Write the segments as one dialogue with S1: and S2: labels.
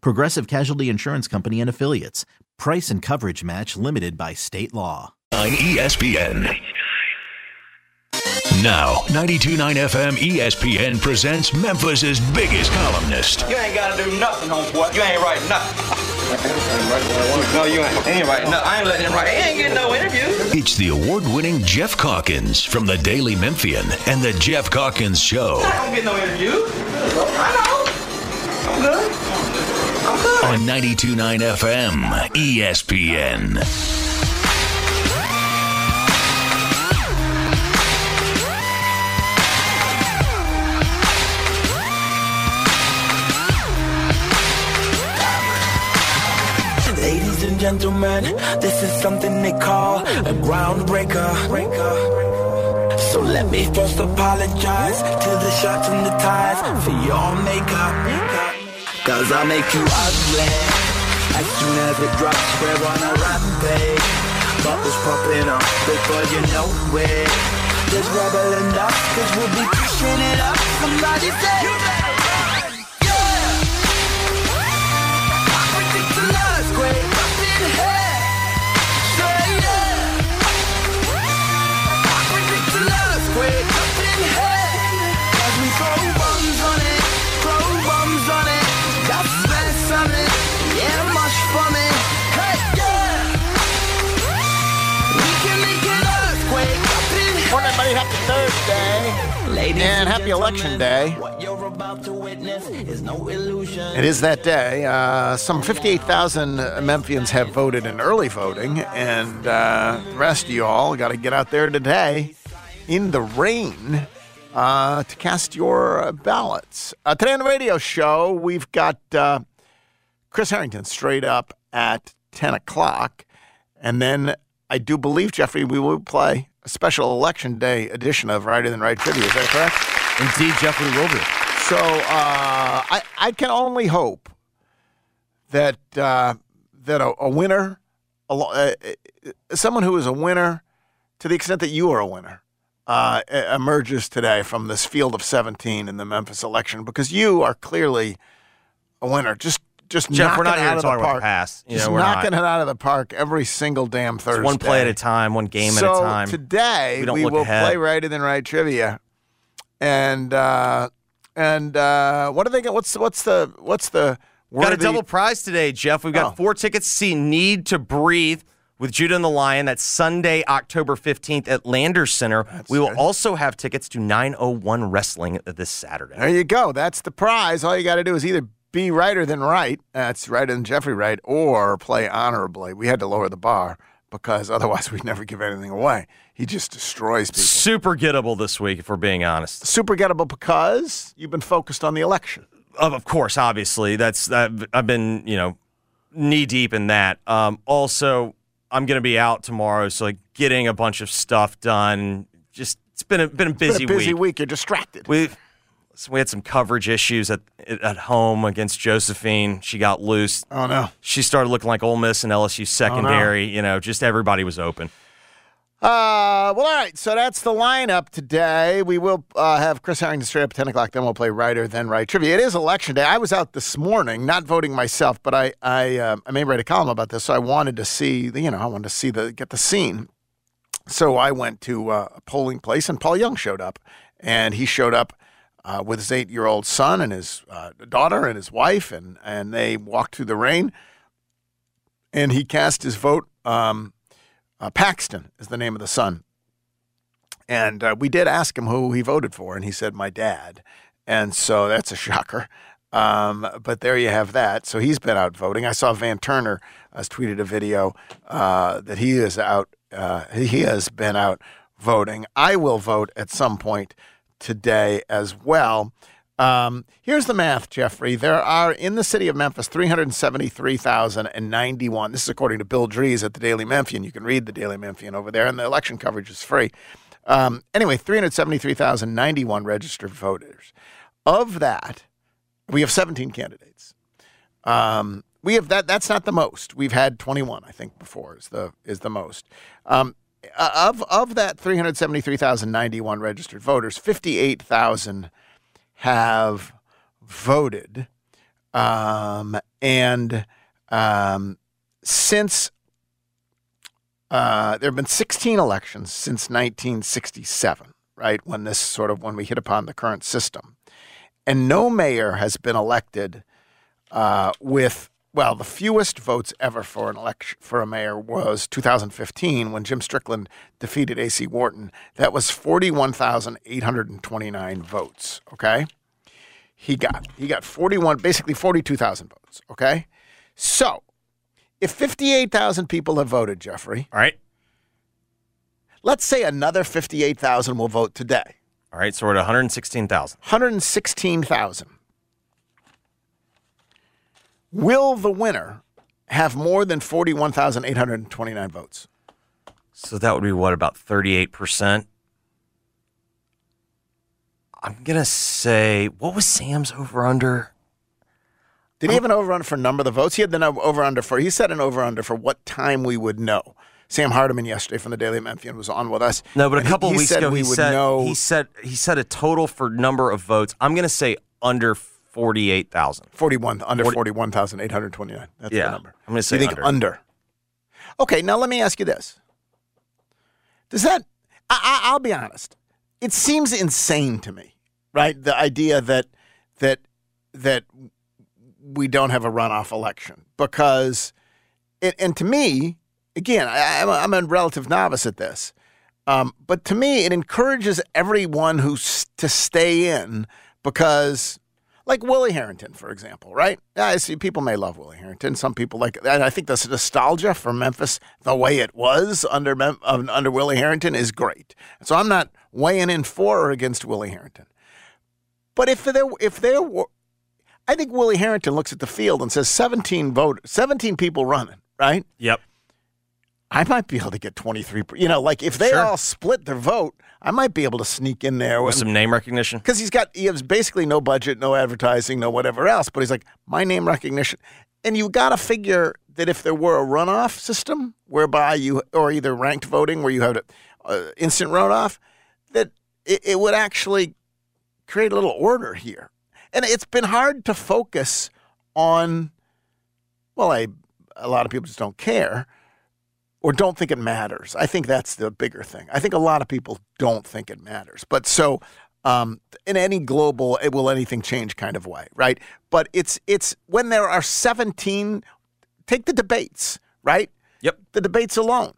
S1: Progressive Casualty Insurance Company and Affiliates. Price and coverage match limited by state law.
S2: on ESPN. Now, 92.9 FM ESPN presents Memphis' biggest columnist,
S3: You ain't gotta do nothing, homeboy. You ain't writing nothing. No, you ain't. Ain't writing nothing. I ain't letting him write. He ain't getting no interview.
S2: It's the award-winning Geoff Calkins from the Daily Memphian and the Geoff Calkins Show
S3: I don't get no interview. I know. I'm good.
S2: On 92.9 FM ESPN.
S4: Ladies and gentlemen, this is something they call a groundbreaker. So let me first apologize to the shots and the ties for your makeup. Cause I make you ugly as soon as it drops. We're on a rampage. Bubbles popping up before you know it. There's rubble enough cause we'll be pushing it up. Somebody say,
S5: Happy Thursday.
S4: Ladies
S5: And happy election day.
S4: What you're about to witness is no illusion.
S5: It is that day. Uh, some 58,000 Memphians have voted in early voting, and uh, the rest of you all got to get out there today in the rain uh, to cast your uh, ballots. Uh, today on the radio show, we've got uh, Chris Herrington straight up at 10 o'clock. And then I do believe, Jeffrey, we will play a special election day edition of Righter Than Right Trivia. Is that correct?
S6: Indeed, Jeffrey will be.
S5: So uh, I, I can only hope that uh, that a, a winner, a, uh, uh, someone who is a winner, to the extent that you are a winner, uh, emerges today from this field of 17 in the Memphis election because you are clearly a winner. Just just
S6: Geoff, we're
S5: knocking
S6: not
S5: it
S6: here
S5: out
S6: to
S5: of the
S6: talk about
S5: park.
S6: the past. You
S5: just
S6: know, we're
S5: knocking
S6: not.
S5: it out of the park every single damn Thursday.
S6: It's one play at a time, one game
S5: so
S6: at a time.
S5: today
S6: We
S5: we will
S6: ahead.
S5: play righter than right trivia, and uh, and uh, what do they? get? What's what's the what's the
S6: Got a double prize today, Geoff. We've got
S5: Oh.
S6: four tickets to see Need to Breathe with Judah and the Lion. That's Sunday, October 15th at Landers Center. we will
S5: good.
S6: also have tickets to 901 Wrestling this Saturday.
S5: There you go. That's the prize. All you got to do is either be righter than right. That's righter than Jeffrey Wright, or play honorably. We had to lower the bar because otherwise we'd never give anything away. He just destroys people.
S6: Super gettable this week, if we're being honest.
S5: Super gettable because you've been focused on the election.
S6: Of, of course, obviously, that's I've, I've been you know knee deep in that. Um, also, I'm going to be out tomorrow, so like getting a bunch of stuff done. Just it's been a been a busy,
S5: Been a busy
S6: week.
S5: week. You're distracted.
S6: We so we had some coverage issues at at home against Josephine. She got loose.
S5: oh no.
S6: She started looking like Ole Miss and LSU secondary. Oh, no. You know, just everybody was open.
S5: Uh, well, all right. So that's the lineup today. We will uh, have Chris Herrington straight up at 10 o'clock. Then we'll play Writer, then Right Trivia. It is election day. I was out this morning, not voting myself, but I I, uh, I may write a column about this. So I wanted to see, the, you know, I wanted to see the get the scene. So I went to uh, a polling place, and Paul Young showed up, and he showed up uh, with his eight-year-old son and his uh, daughter and his wife, and and they walked through the rain. and he cast his vote. Um, uh, Paxton is the name of the son. And uh, we did ask him who he voted for, and he said, my dad. And so that's a shocker. Um, but there you have that. So he's been out voting. I saw Van Turner has tweeted a video uh, that he is out. Uh, he has been out voting. I will vote at some point today as well. Um, here's the math, Jeffrey. There are in the city of Memphis 373,091. This is according to Bill Dries at the Daily Memphian. You can read the Daily Memphian over there, and the election coverage is free. Um, anyway, 373,091 registered voters. Of that, we have 17 candidates. Um, we have that. That's not the most. We've had 21, I think, before is the is the most. Um, of of that 373,091 registered voters, 58,000 have voted, um, and um, since uh, there have been 16 elections since 1967, right when this sort of when we hit upon the current system, and no mayor has been elected uh, with well, the fewest votes ever for an election for a mayor was 2015 when Jim Strickland defeated AC Wharton. That was 41,829 votes. Okay, he got he got 41, basically 42,000 votes. Okay, so if 58,000 people have voted, Jeffrey,
S6: All right.
S5: let's say another 58,000 will vote today.
S6: All right. So we're at 116,000.
S5: 116,000. Will the winner have more than 41,829 votes?
S6: So that would be what, about 38%? I'm going to say, what was Sam's over under?
S5: Did he have an over under for number of the votes? He had the over under for, he said an over under for what time we would know. Sam Hardiman yesterday from the Daily Memphian was on with us.
S6: No, but a
S5: and he-
S6: couple
S5: he
S6: weeks
S5: said
S6: ago
S5: we
S6: he
S5: would
S6: said
S5: know.
S6: he said he said a total for number of votes. I'm going to say under 48,000.
S5: 41 under
S6: 40
S5: 41,829. That's
S6: Yeah,
S5: the number.
S6: I'm gonna say
S5: You think
S6: under.
S5: under. Okay, now let me ask you this. Does that I, I I'll be honest. It seems insane to me, right? The idea that that that we don't have a runoff election because it, and to me, again, I, I'm, a, I'm a relative novice at this. Um, but to me, it encourages everyone who's to stay in because, like Willie Herenton, for example, right? I see people may love Willie Herenton. Some people like, and I think this nostalgia for Memphis, the way it was under Mem- um, under Willie Herenton, is great. So I'm not weighing in for or against Willie Herenton. But if there if there were, I think Willie Herenton looks at the field and says 17 vote, 17 people running, right?
S6: Yep.
S5: I might be able to get 23. per- You know, like if they
S6: Sure.
S5: all split their vote, I might be able to sneak in there
S6: With some name recognition.
S5: because he's got he has basically no budget, no advertising, no whatever else. But he's like my name recognition, and you got to figure that if there were a runoff system whereby you or either ranked voting where you had uh, instant runoff, that it, it would actually create a little order here. And it's been hard to focus on. Well, I, a lot of people just don't care or don't think it matters. I think that's the bigger thing. I think a lot of people don't think it matters. But so um, in any global it will anything change kind of way, right? But it's it's when there are 17 take the debates, right?
S6: Yep.
S5: The debates alone.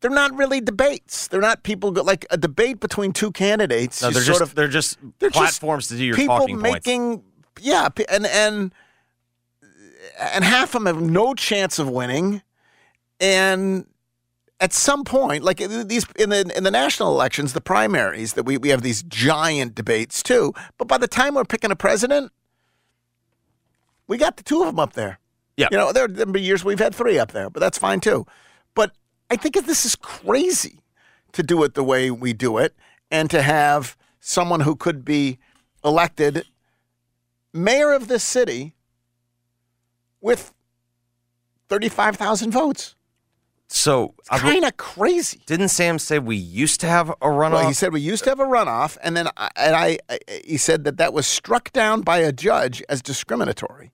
S5: They're not really debates. They're not people go, like a debate between two candidates.
S6: No, they're
S5: sort
S6: just
S5: of
S6: they're just
S5: they're just
S6: platforms to do your
S5: people
S6: talking points.
S5: People making yeah and and and half of them have no chance of winning and at some point like uh, these in the in the national elections the primaries that we, we have these giant debates too but by the time we're picking a president we got the two of them up there
S6: Yeah.
S5: you know there there been years we've had three up there but that's fine too but i think this is crazy to do it the way we do it and to have someone who could be elected mayor of this city with 35,000 votes.
S6: So I bel-
S5: Kind of crazy.
S6: didn't Sam say we used to have a runoff?
S5: Well, he said we used to have a runoff, and then I, and I, I, he said that that was struck down by a judge as discriminatory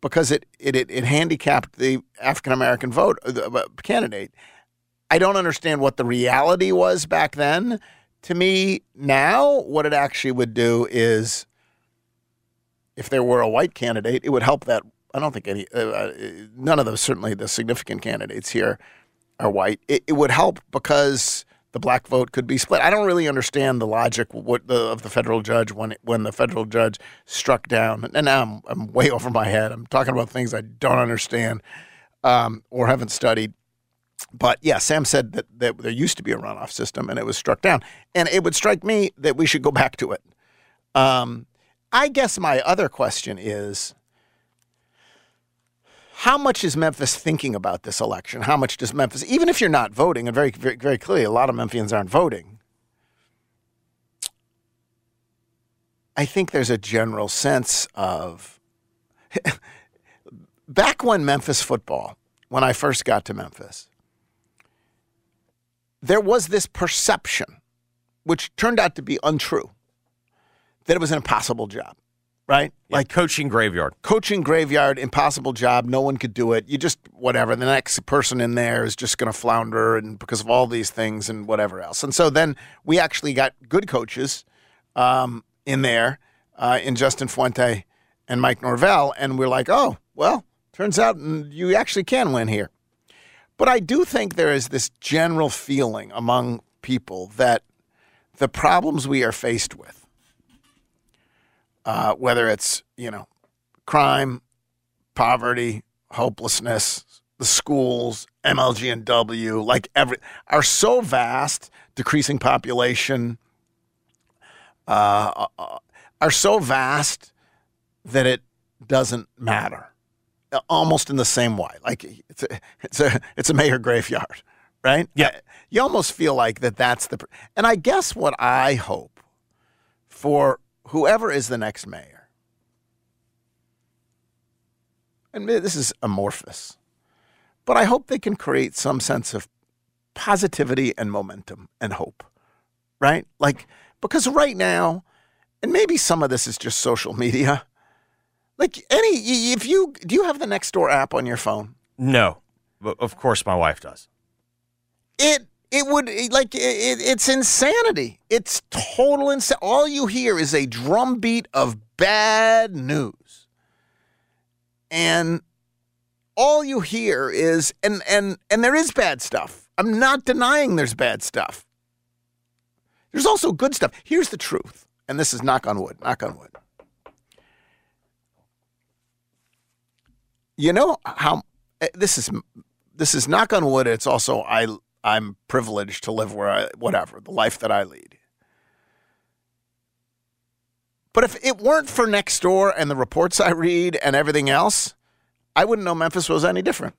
S5: because it it it, it handicapped the African American vote uh, the, uh, candidate. I don't understand what the reality was back then. To me, now what it actually would do is, if there were a white candidate, it would help that I don't think any, uh, uh, none of those, certainly the significant candidates here, are white. It, it would help because the black vote could be split. I don't really understand the logic the, of the federal judge when when the federal judge struck down. And now I'm, I'm way over my head. I'm talking about things I don't understand um, or haven't studied. But yeah, Sam said that, that there used to be a runoff system and it was struck down. And it would strike me that we should go back to it. Um, I guess my other question is how much is Memphis thinking about this election? How much does Memphis, even if you're not voting, and very, very, very clearly, a lot of Memphians aren't voting. I think there's a general sense of back when Memphis football, when I first got to Memphis, there was this perception, which turned out to be untrue, that it was an impossible job, right?
S6: like coaching graveyard.
S5: coaching graveyard, impossible job. No one could do it. You just whatever. The next person in there is just going to flounder, and because of all these things and whatever else. And so then we actually got good coaches um, in there, uh, in Justin Fuente and Mike Norvell, and we're like, oh well, turns out you actually can win here. But I do think there is this general feeling among people that the problems we are faced with uh, whether it's you know crime, poverty, hopelessness, the schools, MLG and W, like every are so vast, decreasing population, uh, uh, are so vast that it doesn't matter. Almost in the same way, like it's a it's a it's a mayor graveyard, right?
S6: Yeah.
S5: you almost feel like that. That's the, and I guess what I hope for whoever is the next mayor, and this is amorphous, but I hope they can create some sense of positivity and momentum and hope, right? Like, because right now, and maybe some of this is just social media. Like any, if you do, you have the Nextdoor app on your phone?
S6: No, but of course my wife does.
S5: It it would like it, it, it's insanity. It's total insanity. All you hear is a drumbeat of bad news, and all you hear is and and and there is bad stuff. I'm not denying there's bad stuff. There's also good stuff. Here's the truth, and this is knock on wood. Knock on wood. You know how eh, this is this is knock on wood. It's also I I'm privileged to live where I whatever the life that I lead. But if it weren't for next door and the reports I read and everything else, I wouldn't know Memphis was any different.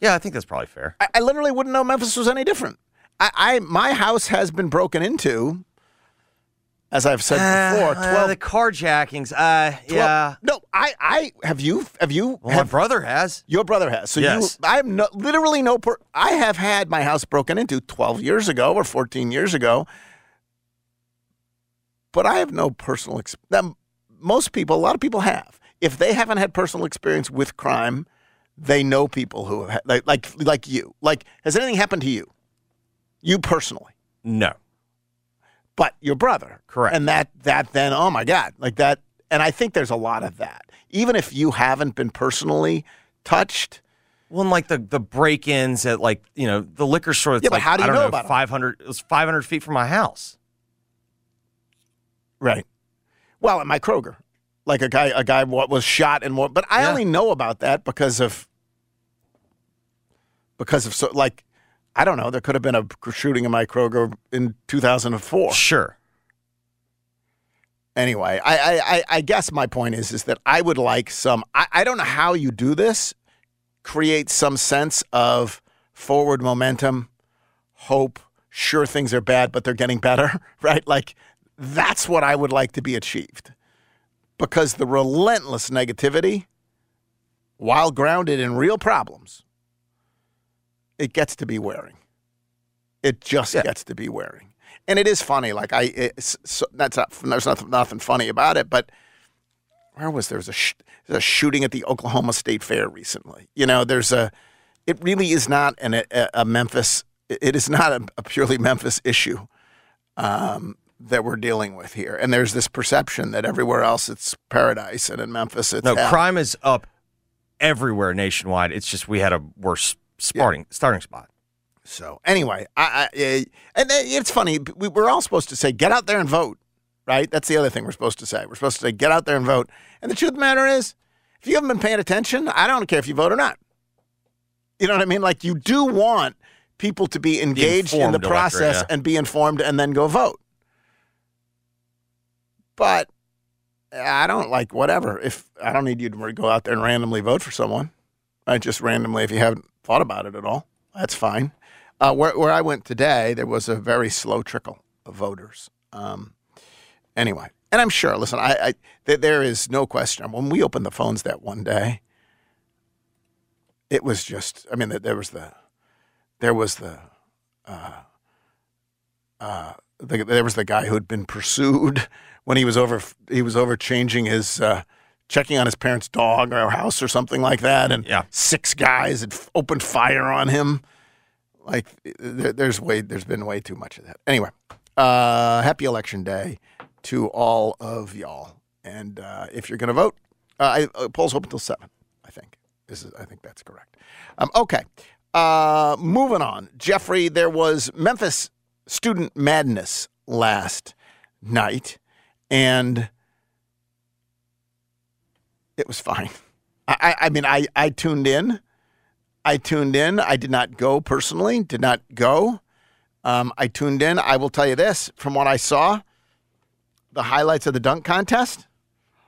S6: Yeah, I think that's probably fair.
S5: I, I literally wouldn't know Memphis was any different. I, I my house has been broken into, as I've said before.
S6: Uh,
S5: Twelve.
S6: the carjackings. Uh,
S5: 12
S6: yeah.
S5: No, I I have you have you
S6: Well, my
S5: have
S6: brother has.
S5: Your brother has. So
S6: Yes.
S5: you, I have no, literally no. Per, I have had my house broken into 12 years ago or 14 years ago, but I have no personal. Ex- that most people, a lot of people have. If they haven't had personal experience with crime, they know people who have like like like you. Like, has anything happened to you? You personally,
S6: No.
S5: But your brother,
S6: Correct.
S5: And that that then, oh my God, like that. And I think there's a lot of that. Even if you haven't been personally touched.
S6: Well, and like the the break-ins at like you know the liquor store. That's
S5: Yeah, but
S6: like,
S5: how do you know
S6: know,
S5: about?
S6: Five hundred. It was five hundred feet from my house.
S5: Right. Well, at my Kroger, like a guy, a guy what was shot and what, but I
S6: Yeah.
S5: only know about that because of because of so like I don't know. There could have been a shooting in my Kroger in 2004.
S6: Sure.
S5: Anyway, I I, I, I guess my point is is that I would like some. I, I don't know how you do this. Create some sense of forward momentum, hope. Sure, things are bad, but they're getting better. Right? Like that's what I would like to be achieved. Because the relentless negativity, while grounded in real problems, it gets to be wearing. It just
S6: Yeah.
S5: gets to be wearing. And it is funny. Like I, it's, so, that's not, there's nothing, nothing funny about it. But where was there was a, sh- a shooting at the Oklahoma State Fair recently? You know, there's a. It really is not an, a, a Memphis. It is not a, a purely Memphis issue. Um, that we're dealing with here. And there's this perception that everywhere else it's paradise and in Memphis it's
S6: No,
S5: hell.
S6: crime is up everywhere nationwide. It's just we had a worse starting starting spot.
S5: So anyway, I, I, eh, and it's funny. We, we're all supposed to say, "Get out there and vote," right? That's the other thing we're supposed to say. We're supposed to say, "Get out there and vote." And the truth of the matter is, if you haven't been paying attention, I don't care if you vote or not. You know what I mean? Like you do want people to be engaged in the
S6: electorate,
S5: process
S6: yeah.
S5: and be informed, and then go vote. But I don't like whatever. If I don't need you to go out there and randomly vote for someone, I just randomly if you haven't thought about it at all, that's fine. Uh, where where I went today, there was a very slow trickle of voters. Um, anyway, and I'm sure. Listen, I, I th- there is no question. When we opened the phones that one day, it was just. I mean, there- was the, there was the, uh, uh, the, there was the guy who had been pursued when he was over. He was over changing his. Checking on his parents' dog or house or something like that, and
S6: Yeah.
S5: six guys had f- opened fire on him. Like there, there's way there's been way too much of that. Anyway, uh, happy election day to all of y'all. And uh, if you're going to vote, uh, I, uh, polls open till seven. I think this is. I think that's correct. Um, okay, uh, moving on. Jeffrey, there was Memphis student madness last night, and it was fine. I, I, mean, I, I tuned in. I tuned in. I did not go personally, did not go. Um, I tuned in. I will tell you this from what I saw, the highlights of the dunk contest.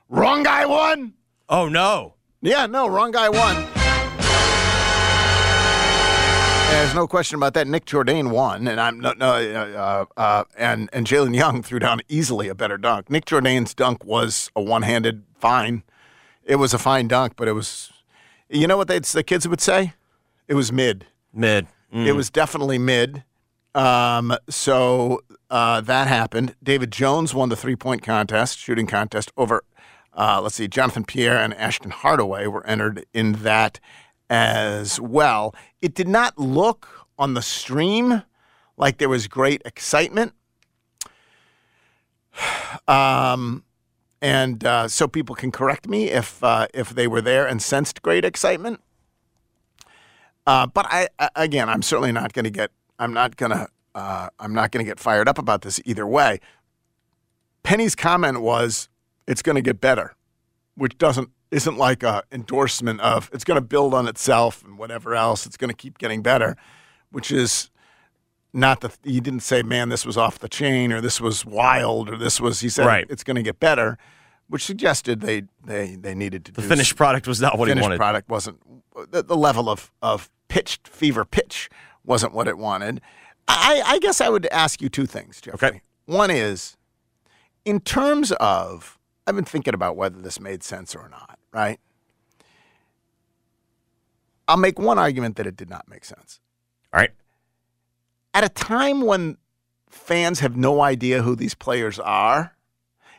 S5: Wrong guy won.
S6: Oh no.
S5: Yeah, no, wrong guy won. There's no question about that. Nick Jourdain won, and I'm no, no, uh, uh, and and Jayhlon Young threw down easily a better dunk. Nick Jourdain's dunk was a one-handed fine. It was a fine dunk, but it was, you know what they the kids would say? It was mid.
S6: Mid. Mm.
S5: It was definitely mid. Um, so uh, that happened. David Jones won the three point contest, shooting contest over, uh, let's see, Jonathan Pierre and Ashton Hardaway were entered in that as well. It did not look on the stream like there was great excitement. Um, and uh, so people can correct me if uh, if they were there and sensed great excitement. Uh, but I, again, I'm certainly not going to get. I'm not going to. Uh, I'm not going to get fired up about this either way. Penny's comment was, "It's going to get better," which doesn't isn't like a endorsement of it's going to build on itself and whatever else. It's going to keep getting better, which is not the. He didn't say, "Man, this was off the chain," or "This was wild," or "This was." He said,
S6: Right.
S5: "It's going to get better," which suggested they they they needed to.
S6: The finished product was not what he wanted.
S5: finished product wasn't the, the level of of pitched fever pitch wasn't what it wanted. I, I guess I would ask you two things, Jeffrey.
S6: Okay.
S5: One is, in terms of, I've been thinking about whether this made sense or not. Right. I'll make one argument that it did not make sense.
S6: All right.
S5: At a time when fans have no idea who these players are,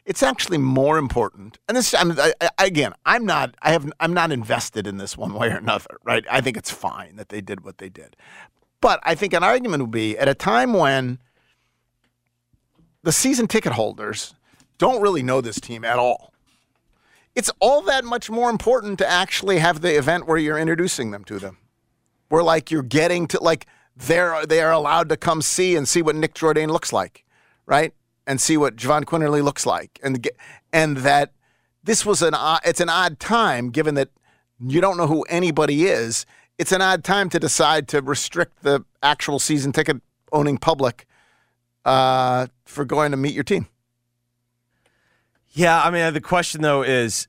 S5: it's actually more important. And this, I'm, I, again, I'm not, I have, I'm not invested in this one way or another, right? I think it's fine that they did what they did, but I think an argument would be at a time when the season ticket holders don't really know this team at all. It's all that much more important to actually have the event where you're introducing them to them where like you're getting to like they're they are allowed to come see and see what Nick Jourdain looks like, right? And see what Jahvon Quinerly looks like, and and that this was an odd, it's an odd time given that you don't know who anybody is. It's an odd time to decide to restrict the actual season ticket owning public uh, for going to meet your team.
S6: Yeah, I mean, the question though is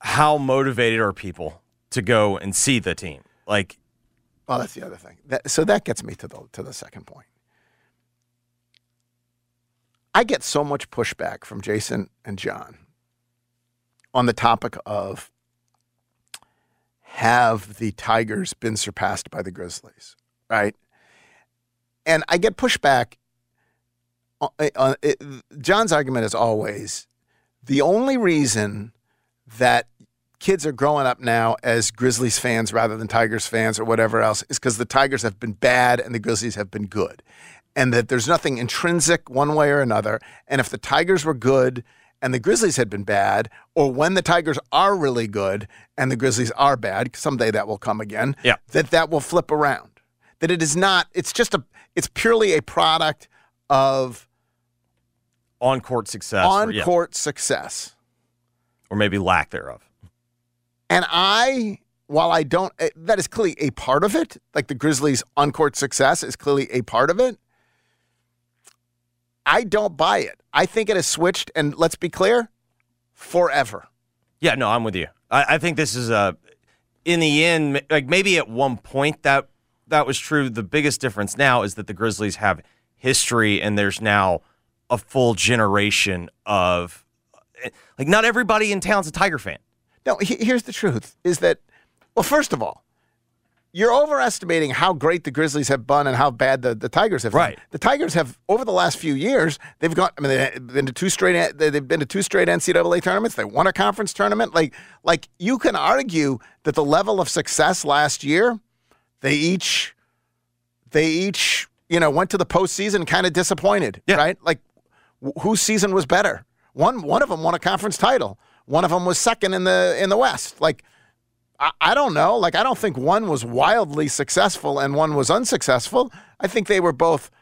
S6: how motivated are people to go and see the team? Like,
S5: Well, that's the other thing. That, so that gets me to the to the second point. I get so much pushback from Jason and John on the topic of have the Tigers been surpassed by the Grizzlies, right? And I get pushback. on- on- it- John's argument is always the only reason that kids are growing up now as Grizzlies fans rather than Tigers fans or whatever else is because the Tigers have been bad and the Grizzlies have been good. and that there's nothing intrinsic one way or another. And if the Tigers were good and the Grizzlies had been bad, or when the Tigers are really good and the Grizzlies are bad, someday that will come again.
S6: Yeah.
S5: That that will flip around. That it is not. It's just a. It's purely a product of
S6: On court success.
S5: on
S6: yeah,
S5: court success.
S6: or maybe lack thereof.
S5: And I, while I don't, eh, that is clearly a part of it. Like the Grizzlies' on court success is clearly a part of it. I don't buy it. I think it has switched, and let's be clear, forever.
S6: Yeah, no, I'm with you. I, I think this is a, in the end, like maybe at one point that that was true. The biggest difference now is that the Grizzlies have history, and there's now a full generation of, like, not everybody in town's a Tiger fan.
S5: No, he- here's the truth: is that, well, first of all, you're overestimating how great the Grizzlies have been and how bad the, the Tigers have. been.
S6: Right.
S5: The Tigers have over the last few years they've gone. I mean, they've been to two straight. They've been to two straight NCAA tournaments. They won a conference tournament. Like, like you can argue that the level of success last year, they each, they each, you know, went to the postseason kind of disappointed.
S6: Yeah.
S5: Right. Like, wh- whose season was better? One one of them won a conference title. One of them was second in the in the West. Like. I, I don't know. Like, I don't think one was wildly successful and one was unsuccessful. I think they were both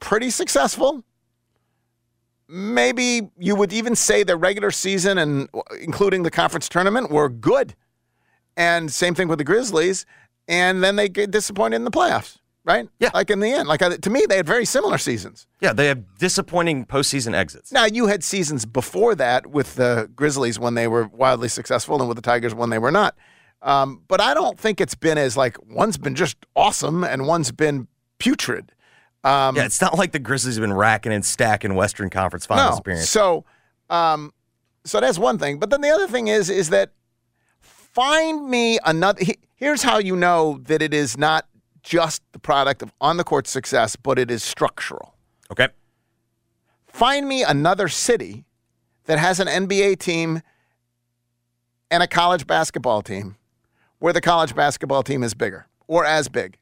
S5: pretty successful. Maybe you would even say the regular season and including the conference tournament were good. And same thing with the Grizzlies. And then they get disappointed in the playoffs, right?
S6: Yeah.
S5: Like in the end. Like uh, to me, they had very similar seasons.
S6: Yeah, they have disappointing postseason exits.
S5: Now you had seasons before that with the Grizzlies when they were wildly successful, and with the Tigers when they were not. Um, but I don't think it's been as like one's been just awesome and one's been putrid. Um,
S6: Yeah, it's not like the Grizzlies have been racking and stacking Western Conference Finals experience.
S5: no.
S6: appearance.
S5: So, um, so that's one thing. But then the other thing is, is that find me another. he- Here's how you know that it is not just the product of on the court success, but it is structural.
S6: Okay.
S5: find me another city that has an NBA team and a college basketball team where the college basketball team is bigger or as big.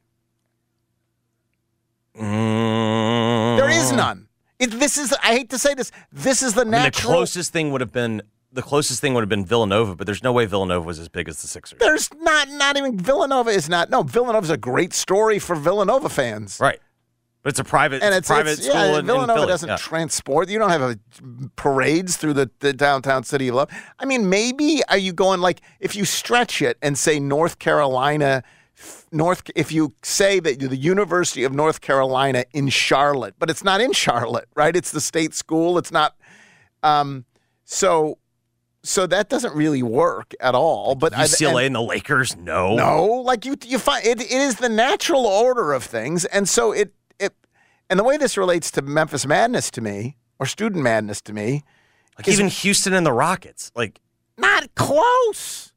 S6: Mm,
S5: There is none. It, this is I hate to say this. This is the
S6: I mean, the closest thing would have been the closest thing would have been Villanova, but there's no way Villanova was as big as the Sixers.
S5: There's not not even Villanova is not. No, Villanova's a great story for Villanova fans.
S6: Right. But it's a private,
S5: And
S6: it's, private
S5: it's-
S6: school
S5: yeah,
S6: in,
S5: Villanova
S6: in
S5: doesn't
S6: Yeah.
S5: transport. You don't have a, parades through the, the downtown city of love. I mean, maybe are you going like if you stretch it and say North Carolina, North if you say that the University of North Carolina in Charlotte, but it's not in Charlotte, right? It's the state school. It's not. Um, so, so that doesn't really work at all. But I-
S6: UCLA
S5: and-
S6: and, the Lakers, no.
S5: no, like you, you find it, it is the natural order of things, and so it, it, and the way this relates to Memphis Madness to me, or Student Madness to me,
S6: Like even Houston and the Rockets. Like
S5: not close.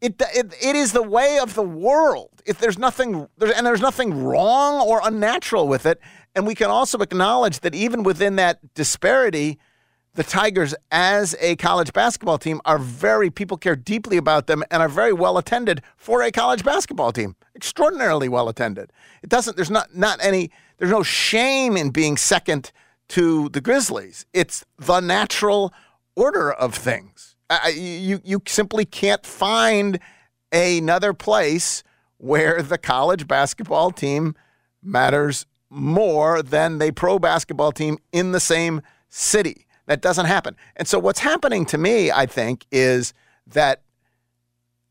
S5: It, it, it is the way of the world. If there's nothing, there's, and there's nothing wrong or unnatural with it, and we can also acknowledge that even within that disparity, the Tigers as a college basketball team are very people care deeply about them and are very well attended for a college basketball team. Extraordinarily well attended. It doesn't. There's not not any. There's no shame in being second to the Grizzlies. It's the natural order of things. I, you you simply can't find another place where the college basketball team matters more than the pro basketball team in the same city. That doesn't happen. And so what's happening to me, I think, is that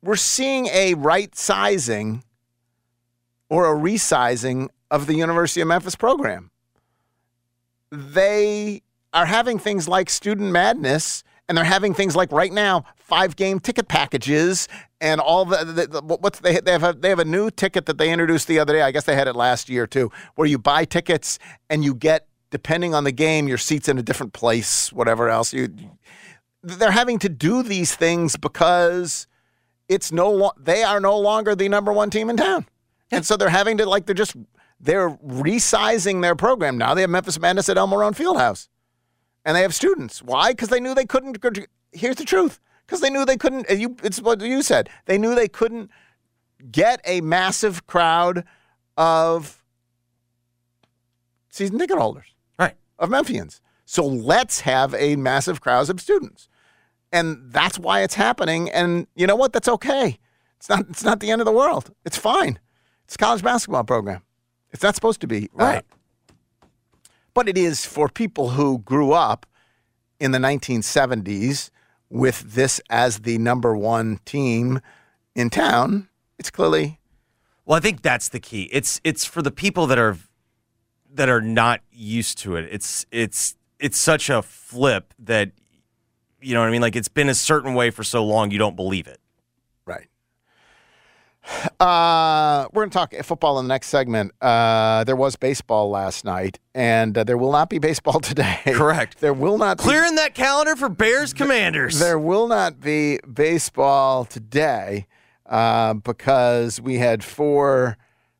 S5: we're seeing a right sizing or a resizing of the University of Memphis program. They are having things like student madness and they're having things like right now five game ticket packages and all the, the, the what's they they have a, they have a new ticket that they introduced the other day. I guess they had it last year too, where you buy tickets and you get depending on the game your seats in a different place, whatever else you. They're having to do these things because it's no lo- they are no longer the number one team in town, and so they're having to like they're just they're resizing their program now. They have Memphis Madness at Elma Roane Fieldhouse and they have students. Why? Because they knew they couldn't. Here's the truth: because they knew they couldn't. You, it's what you said. They knew they couldn't get a massive crowd of season ticket holders. Of Memphians. So let's have a massive crowd of students. And that's why it's happening. And you know what? That's okay. It's not it's not the end of the world. It's fine. It's a college basketball program. It's not supposed to be. uh,
S6: Right.
S5: but it is for people who grew up in the 1970s with this as the number one team in town. It's clearly
S6: Well, I think that's the key. It's it's for the people that are that are not used to it. It's it's it's such a flip that you know what I mean. Like it's been a certain way for so long, you don't believe it.
S5: Right. Uh, we're going to talk football in the next segment. Uh, there was baseball last night, and uh, there will not be baseball today.
S6: Correct.
S5: There will not be,
S6: Clearing that calendar for Bears Commanders.
S5: there will not be baseball today uh, because we had four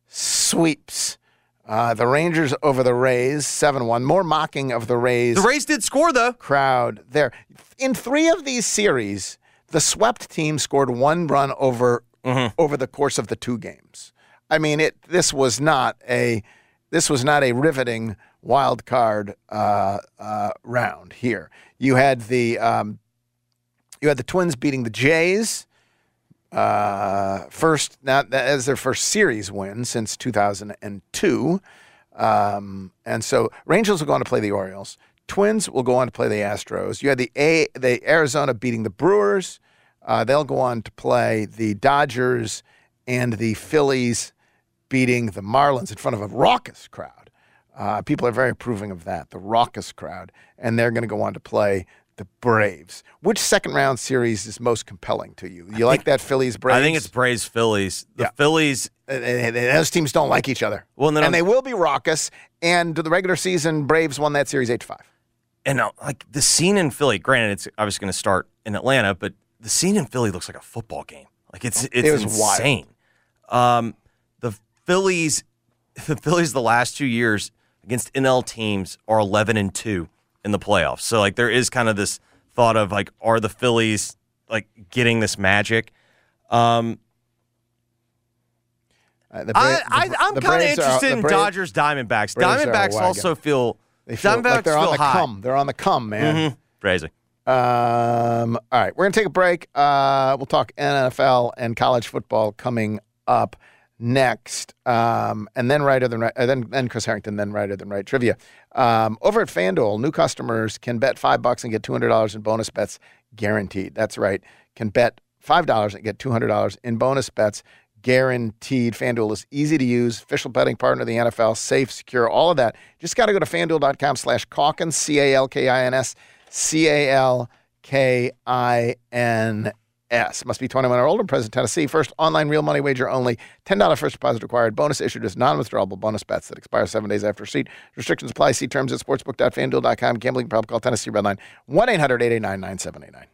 S5: sweeps. Uh, the Rangers over the Rays, seven one. More mocking of the Rays
S6: the Rays did score though.
S5: crowd there. In three of these series, the swept team scored one run over over the course of the two games. I mean, it. This was not a this was not a riveting wild card uh, uh, round here. You had the um, you had the Twins beating the Jays. Uh, first, not as their first series win since 2002. Um, and so Rangers will go on to play the Orioles. Twins will go on to play the Astros. You had the A, the Arizona beating the Brewers. Uh, they'll go on to play the Dodgers and the Phillies beating the Marlins in front of a raucous crowd. Uh, people are very approving of that, the raucous crowd, and they're going to go on to play the Braves. Which second round series is most compelling to you? You like that Phillies Braves?
S6: I think it's Braves Phillies. The
S5: Yeah.
S6: Phillies
S5: and, and- and those teams don't like each other.
S6: Well, and
S5: and they will be raucous. And the regular season, Braves won that series eight to five.
S6: and uh, like the scene in Philly. Granted, it's obviously going to start in Atlanta, but the scene in Philly looks like a football game. Like it's it's
S5: It
S6: insane. Um, the Phillies, the Phillies, the last two years against NL teams are eleven and two in the playoffs. So like there is kind of this thought of like, are the Phillies like getting this magic? Um,
S5: Uh, the
S6: I, I, I'm kind of interested in
S5: Braves-
S6: Dodgers Diamondbacks.
S5: Braves
S6: Diamondbacks also feel
S5: They feel
S6: Diamondbacks
S5: like they're on
S6: feel
S5: the
S6: high.
S5: come. They're on the come, man.
S6: Mhm. Crazy.
S5: Um, all right, we're gonna take a break. Uh, we'll talk NFL and college football coming up next, um, and then right than right, uh, then then Chris Herrington, then righter than right trivia. Um, over at FanDuel, new customers can bet five bucks and get two hundred dollars in bonus bets guaranteed. That's right, can bet five dollars and get two hundred dollars in bonus bets guaranteed. FanDuel is easy to use, official betting partner of the NFL, safe, secure, all of that. Just got to go to fanduel.com slash Calkins, C A L K I N S, C A L K I N S. Must be 21 or older, present Tennessee. First online real money wager only. $10 first deposit required. Bonus issued as non withdrawable bonus bets that expire seven days after receipt. Restrictions apply. See terms at sportsbook.fanduel.com. Gambling problem call Tennessee Redline 1 800 889 9789.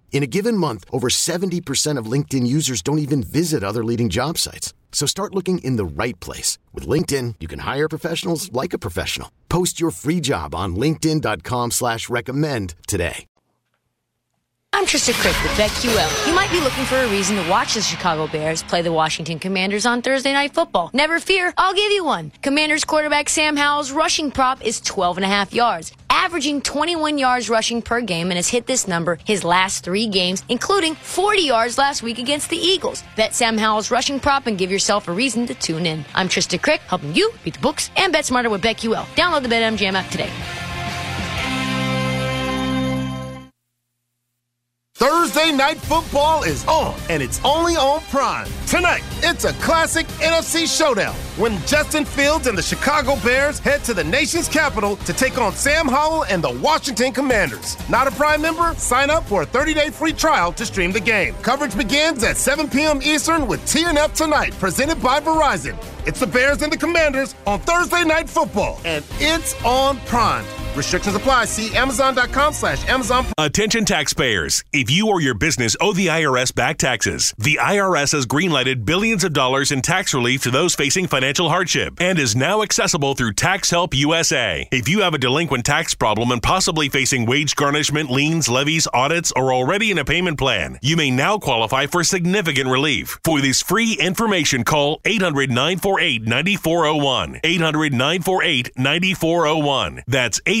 S7: In a given month, over 70% of LinkedIn users don't even visit other leading job sites. So start looking in the right place. With LinkedIn, you can hire professionals like a professional. Post your free job on linkedin.com slash recommend today.
S8: I'm Trysta Krick with BetQL. You might be looking for a reason to watch the Chicago Bears play the Washington Commanders on Thursday Night Football. Never fear, I'll give you one. Commanders quarterback Sam Howell's rushing prop is 12 and a half yards, averaging 21 yards rushing per game and has hit this number his last three games, including 40 yards last week against the Eagles. Bet Sam Howell's rushing prop and give yourself a reason to tune in. I'm Trysta Krick, helping you beat the books and bet smarter with BetQL. Download the BetMGM app today.
S9: Thursday night football is on, and it's only on Prime. Tonight, it's a classic NFC showdown when Justin Fields and the Chicago Bears head to the nation's capital to take on Sam Howell and the Washington Commanders. Not a Prime member? Sign up for a 30-day free trial to stream the game. Coverage begins at 7 p.m. Eastern with TNF Tonight, presented by Verizon. It's the Bears and the Commanders on Thursday night football, and it's on Prime. Restrictions apply. See Amazon.com slash Amazon.
S10: Attention taxpayers. If you or your business owe the IRS back taxes, the IRS has greenlighted billions of dollars in tax relief to those facing financial hardship and is now accessible through Tax Help USA. If you have a delinquent tax problem and possibly facing wage garnishment, liens, levies, audits, or already in a payment plan, you may now qualify for significant relief. For this free information, call 800 948 9401. 800 948 9401. That's 800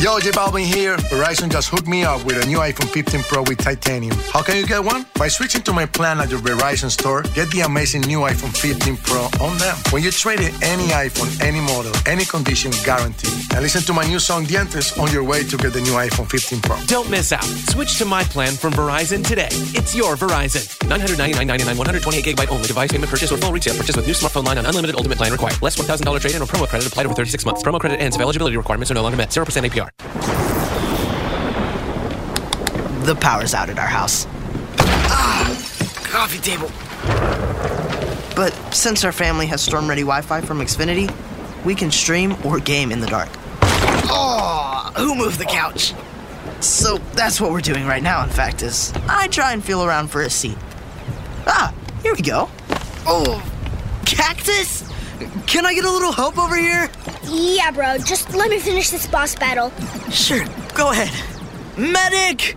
S11: Yo, J Balvin here. Verizon just hooked me up with a new iPhone 15 Pro with titanium. How can you get one? By switching to my plan at your Verizon store, get the amazing new iPhone 15 Pro on them. When you trade in any iPhone, any model, any condition, guaranteed. And listen to my new song Dientes on your way to get the new iPhone 15 Pro.
S12: Don't miss out. Switch to my plan from Verizon today. It's your Verizon. 999.99, 128 gigabyte only. Device payment purchase or full retail purchase with new smartphone line on unlimited ultimate plan required. Less $1,000 trade-in or promo credit applied over 36 months. Promo credit ends if eligibility requirements are no longer met. 0% APR.
S13: The power's out at our house. Ah, coffee table. But since our family has storm-ready Wi-Fi from Xfinity, we can stream or game in the dark. Oh, who moved the couch? So that's what we're doing right now, in fact, is I try and feel around for a seat. Ah, here we go. Oh, cactus? Can I get a little help over here?
S14: Yeah, bro. Just let me finish this boss battle.
S13: Sure, go ahead. Medic!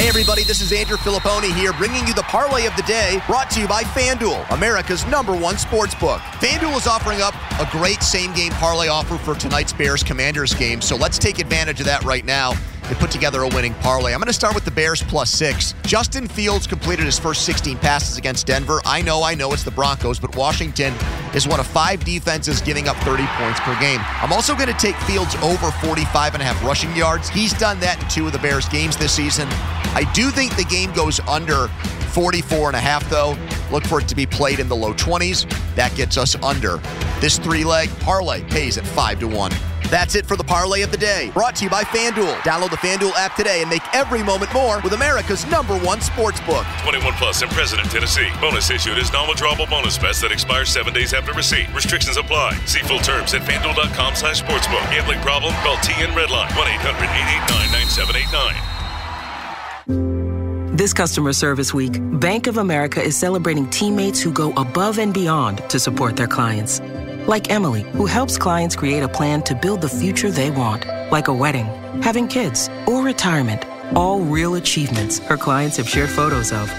S15: Hey everybody, this is Andrew Fillipponi here, bringing you the parlay of the day, brought to you by FanDuel, America's number one sports book. FanDuel is offering up a great same-game parlay offer for tonight's Bears Commanders game, so let's take advantage of that right now and put together a winning parlay. I'm going to start with the Bears plus six. Justin Fields completed his first 16 passes against Denver. I know, I know it's the Broncos, but Washington is one of five defenses giving up 30 points per game. I'm also going to take Fields over 45 and a half rushing yards. He's done that in two of the Bears games this season. I do think the game goes under 44 and a half, though. Look for it to be played in the low 20s. That gets us under. This three leg parlay pays at 5 to 1. That's it for the parlay of the day. Brought to you by FanDuel. Download the FanDuel app today and make every moment more with America's number one sports book.
S16: 21 plus in President, Tennessee. Bonus issued is non-withdrawable bonus bets that expire seven days after receipt. Restrictions apply. See full terms at FanDuel.com slash sportsbook. Gambling problem? Call TN Redline 1-800-889-9789.
S17: This customer service week, Bank of America is celebrating teammates who go above and beyond to support their clients. Like Emily, who helps clients create a plan to build the future they want, like a wedding, having kids, or retirement. All real achievements her clients have shared photos of.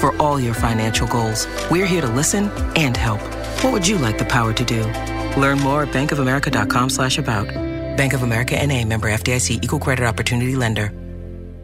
S17: For all your financial goals, we're here to listen and help. What would you like the power to do? Learn more at bankofamerica.com slash about. Bank of America and a member FDIC equal credit opportunity lender.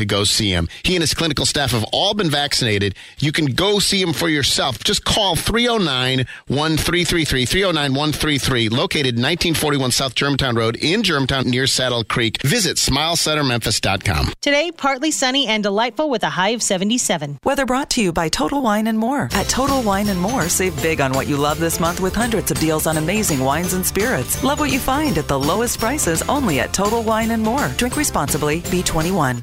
S7: to go see him. He and his clinical staff have all been vaccinated. You can go see him for yourself. Just call 309 1333, 309 133, located 1941 South Germantown Road in Germantown near Saddle Creek. Visit smilecentermemphis.com.
S18: Today, partly sunny and delightful with a high of 77.
S19: Weather brought to you by Total Wine and More. At Total Wine and More, save big on what you love this month with hundreds of deals on amazing wines and spirits. Love what you find at the lowest prices only at Total Wine and More. Drink responsibly. B21.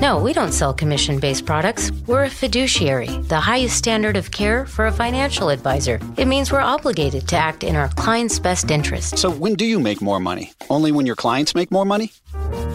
S20: No, we don't sell commission based products. We're a fiduciary, the highest standard of care for a financial advisor. It means we're obligated to act in our client's best interest.
S21: So, when do you make more money? Only when your clients make more money?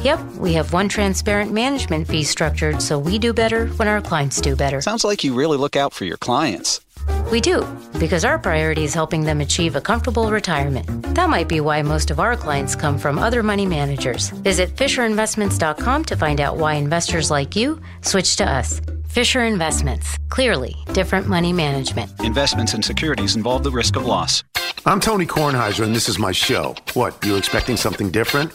S20: Yep, we have one transparent management fee structured so we do better when our clients do better.
S21: Sounds like you really look out for your clients.
S20: We do, because our priority is helping them achieve a comfortable retirement. That might be why most of our clients come from other money managers. Visit FisherInvestments.com to find out why investors like you switch to us. Fisher Investments. Clearly, different money management.
S21: Investments and securities involve the risk of loss.
S9: I'm Tony Kornheiser, and this is my show. What, you expecting something different?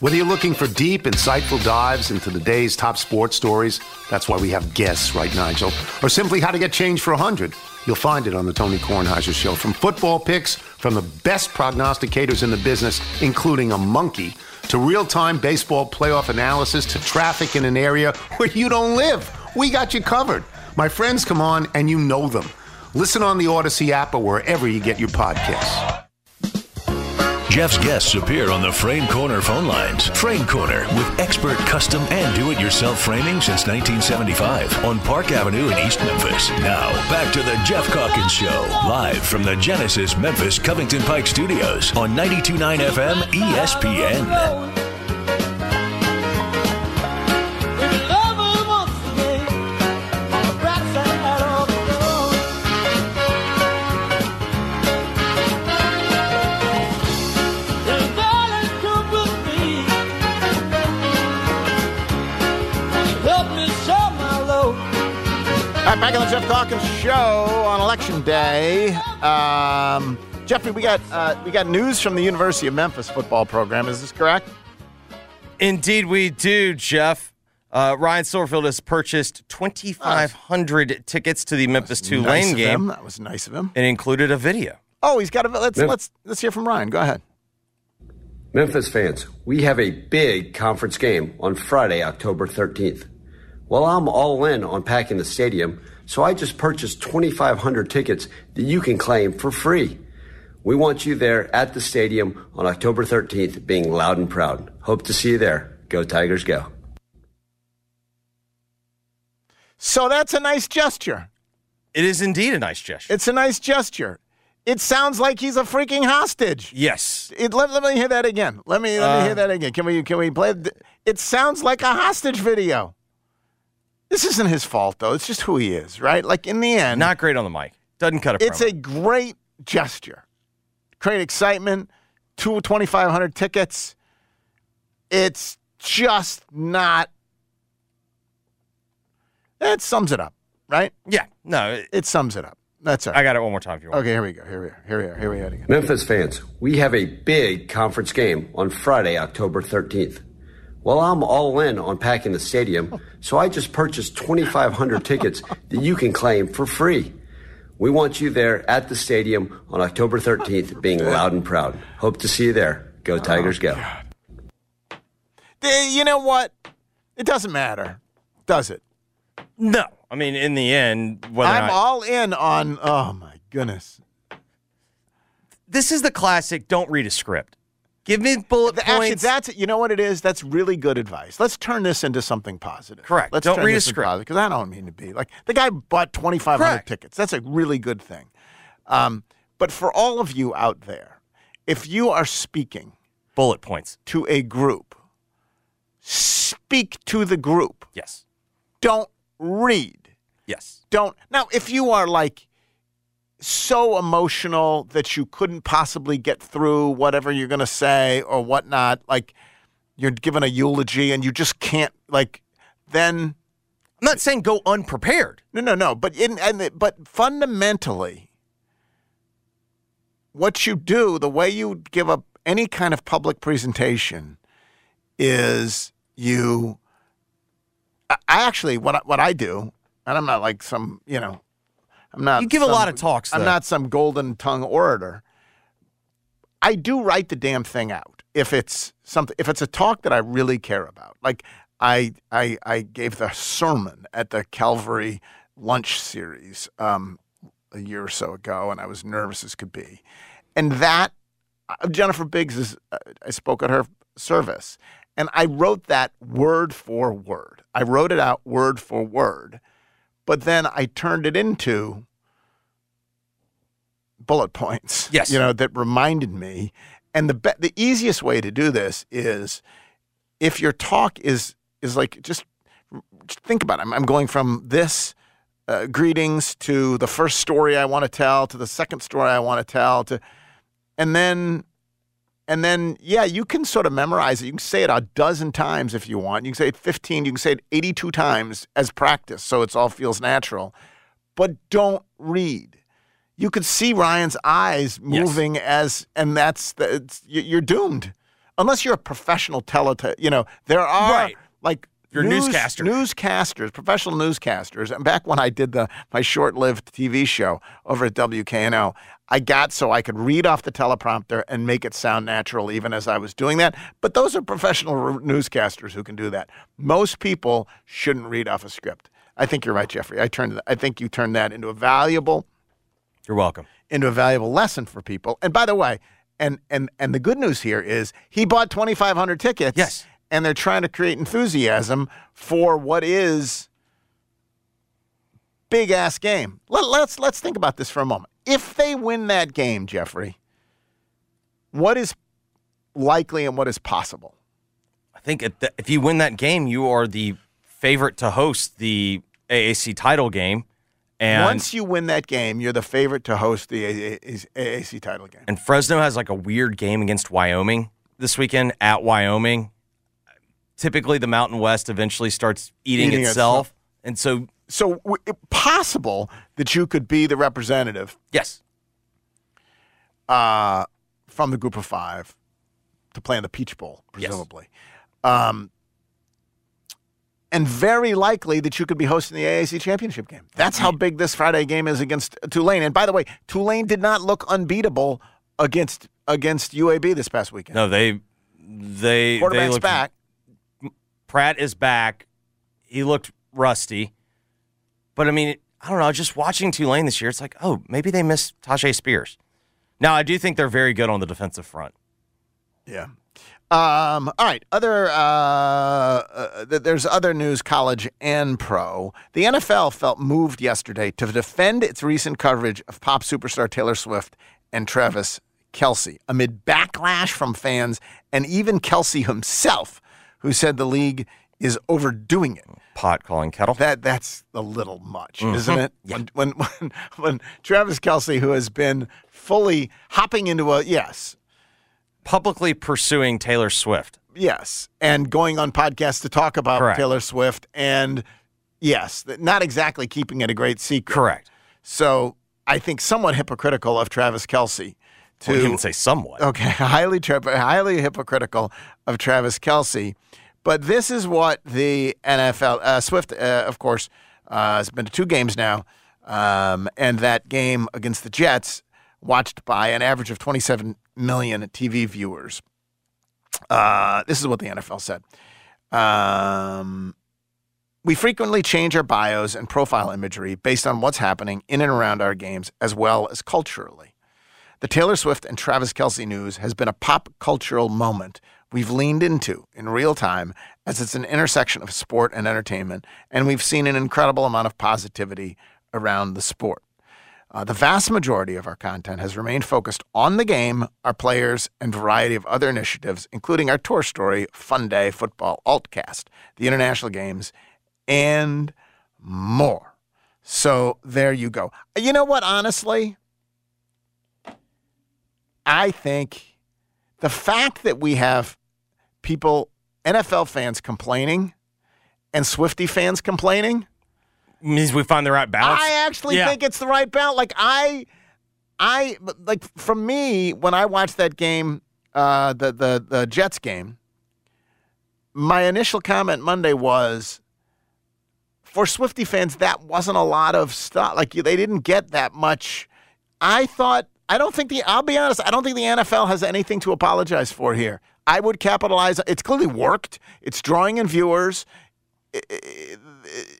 S9: Whether you're looking for deep, insightful dives into the day's top sports stories, that's why we have guests, right, Nigel? Or simply how to get change for a 100, you'll find it on the Tony Kornheiser Show. From football picks from the best prognosticators in the business, including a monkey, to real time baseball playoff analysis, to traffic in an area where you don't live. We got you covered. My friends come on, and you know them. Listen on the Odyssey app or wherever you get your podcasts.
S2: Geoff's guests appear on the Frame Corner phone lines. Frame Corner with expert custom and do it yourself framing since 1975 on Park Avenue in East Memphis. Now, back to the Geoff Calkins Show, live from the Genesis Memphis Covington Pike Studios on 929 FM ESPN.
S5: Back on the Geoff Calkins Show on Election Day. Um, Jeffrey, we got uh, we got news from the University of Memphis football program. Is this correct?
S6: Indeed, we do, Geoff. Uh, Ryan Silverfield has purchased 2,500 tickets to the Memphis
S5: nice
S6: Tulane
S5: of
S6: game.
S5: That was nice of him.
S6: and included a video.
S5: Oh, he's got a. Let's
S22: Mem-
S5: let's let's hear from Ryan. Go ahead.
S22: Memphis fans, we have a big conference game on Friday, October 13th. Well, I'm all in on packing the stadium, so I just purchased 2,500 tickets that you can claim for free. We want you there at the stadium on October 13th, being loud and proud. Hope to see you there. Go Tigers, go.
S5: So that's a nice gesture.
S6: It is indeed a nice gesture.
S5: It's a nice gesture. It sounds like he's a freaking hostage.
S6: Yes.
S5: It, let, let me hear that again. Let me let me
S6: Uh,
S5: hear that again. Can we can we play? th- It sounds like a hostage video. This isn't his fault though. It's just who he is, right? Like in the end,
S6: Not great on the mic. Doesn't cut a
S5: it's
S6: promo.
S5: a great gesture. Create excitement. Two 2,500 tickets. It's just not. It sums it up, right?
S6: Yeah. No. It,
S5: It sums it up. That's all right.
S6: I got it one more time if you want.
S5: Okay, here we go. Here we are. Here we are. Here we are again.
S22: Memphis fans, we have a big conference game on Friday, October 13th. Well, I'm all in on packing the stadium, so I just purchased 2,500 tickets that you can claim for free. We want you there at the stadium on October 13th, being loud and proud. Hope to see you there. Go Tigers, go.
S5: Eh, You know what? It doesn't matter, does it?
S6: No. I mean, in the end, whether
S5: I'm
S6: not,
S5: all in on. Oh my goodness.
S6: this is the classic don't read a script. Give me bullet
S5: Th- Actually,
S6: points.
S5: that's you know what it is. That's really good advice. Let's turn this into something positive.
S6: Correct.
S5: Let's
S6: Don't
S5: turn
S6: read a script.
S5: because I don't mean to be like the guy bought twenty five hundred tickets. That's a really good thing. Um, but for all of you out there, if you are speaking
S6: bullet points
S5: to a group, speak to the group.
S6: Yes.
S5: Don't read.
S6: Yes.
S5: Don't now. If you are like so emotional that you couldn't possibly get through whatever you're going to say or whatnot, like you're giving a eulogy and you just can't, like, then.
S6: I'm not saying go unprepared.
S5: No, no, no. But in and but fundamentally, what you do, the way you give up any kind of public presentation, is you. I I actually what I, what I do, and I'm not like some you know, I'm not.
S6: You give a lot of talks,
S5: I'm not some golden tongue orator. I do write the damn thing out if it's something if it's a talk that I really care about. Like I I I gave the sermon at the Calvary lunch series um, a year or so ago, and I was nervous as could be. And that uh, Jennifer Biggs is uh, I spoke at her service, and I wrote that word for word. I wrote it out word for word, but then I turned it into bullet points.
S6: Yes.
S5: You know, that reminded me. And the be- the easiest way to do this is if your talk is is like just, just think about it. I'm, I'm going from this uh, greetings to the first story I want to tell to the second story I want to tell to and then and then yeah, you can sort of memorize it. You can say it a dozen times if you want. You can say it 15, you can say it 82 times as practice so it's all feels natural. But don't read you could see Ryan's eyes moving as, and that's the, you're doomed unless you're a professional tele. You know, there are
S6: Right.
S5: like
S6: You're
S5: news-
S6: newscaster.
S5: newscasters, professional newscasters. And back when I did the my short-lived TV show over at WKNO, I got so I could read off the teleprompter and make it sound natural, even as I was doing that. But those are professional r- newscasters who can do that. Most people shouldn't read off a script. I think you're right, Jeffrey. I turned. I think you turned that into a valuable
S6: You're welcome.
S5: into a valuable lesson for people. And by the way, and and and the good news here is he bought 2500 tickets.
S6: Yes.
S5: And they're trying to create enthusiasm for what is big ass game. Let, let's let's think about this for a moment. If they win that game, Jeffrey, what is likely and what is possible?
S6: I think the, if you win that game, you are the favorite to host the AAC title game. And
S5: Once you win that game, you're the favorite to host the AAC title game.
S6: and Fresno has like a weird game against Wyoming this weekend at Wyoming. Typically, the Mountain West eventually starts eating,
S5: Eating
S6: itself.
S5: itself.
S6: and so
S5: So w- possible that you could be the representative
S6: yes,
S5: uh, from the group of five to play in the Peach Bowl, presumably. Um, and very likely that you could be hosting the AAC championship game. That's how big this Friday game is against Tulane. And by the way, Tulane did not look unbeatable against against UAB this past weekend.
S6: no, they they they
S5: Quarterback's back.
S6: Pratt is back. He looked rusty, but I mean, I don't know. Just watching Tulane this year, it's like, oh, maybe they missed Tyjae Spears. Now, I do think they're very good on the defensive front.
S5: Yeah. Um, all right. Other uh, uh, there's other news, college and pro. The NFL felt moved yesterday to defend its recent coverage of pop superstar Taylor Swift and Travis Kelce amid backlash from fans and even Kelce himself, who said the league is overdoing it.
S6: Pot calling kettle.
S5: That that's a little much,
S6: Mhm.
S5: isn't it? When, when when when Travis Kelce, who has been fully hopping into a yes,
S6: Publicly pursuing Taylor Swift.
S5: Yes, and going on podcasts to talk about
S6: Correct.
S5: Taylor Swift, and yes, not exactly keeping it a great secret.
S6: Correct.
S5: So I think somewhat hypocritical of Travis Kelce to
S6: Well, say somewhat.
S5: okay, highly highly hypocritical of Travis Kelce. But this is what the NFL uh, Swift, uh, of course, uh, has been to two games now, um, and that game against the Jets watched by an average of 27 million TV viewers. Uh, this is what the NFL said. Um, we frequently change our bios and profile imagery based on what's happening in and around our games, as well as culturally. The Taylor Swift and Travis Kelce news has been a pop cultural moment we've leaned into in real time as it's an intersection of sport and entertainment, and we've seen an incredible amount of positivity around the sport. Uh, the vast majority of our content has remained focused on the game, our players, and variety of other initiatives, including our Toy Story, Fun Day Football Altcast, the international games, and more. So there you go. You know what, honestly? I think the fact that we have people, NFL fans complaining and Swiftie fans complaining
S6: means we find the right balance.
S5: I actually
S6: Yeah.
S5: think it's the right balance. Like I, I like for me when I watched that game, uh, the the the Jets game. My initial comment Monday was, for Swiftie fans, that wasn't a lot of stuff. Like they didn't get that much. I thought. I don't think the. I'll be honest. I don't think the NFL has anything to apologize for here. I would capitalize. It's clearly worked. It's drawing in viewers.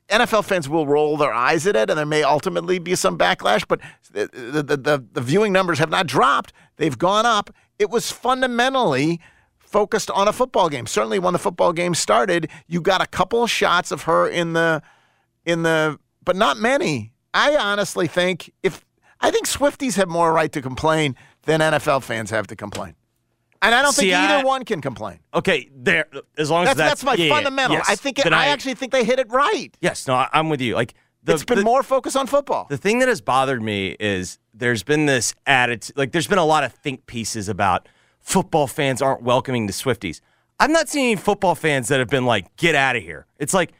S5: NFL fans will roll their eyes at it, and there may ultimately be some backlash. But the the, the, the viewing numbers have not dropped; they've gone up. It was fundamentally focused on a football game. Certainly, when the football game started, you got a couple shots of her in the in the, but not many. I honestly think if I think Swifties have more right to complain than NFL fans have to complain, and I don't
S6: See,
S5: think either
S6: I-
S5: one can complain.
S6: Okay, there. As long as
S5: That's, that's, my
S6: yeah, yeah,
S5: fundamental.
S6: yes.
S5: I think it,
S6: Then
S5: I, actually think they hit it right.
S6: Yes, no, I- I'm with you. Like the,
S5: it's been
S6: the-
S5: more focus on football.
S6: The thing that has bothered me is there's been this attitude, like there's been a lot of think pieces about football fans aren't welcoming the Swifties. I'm not seeing any football fans that have been like, get out of here. It's like,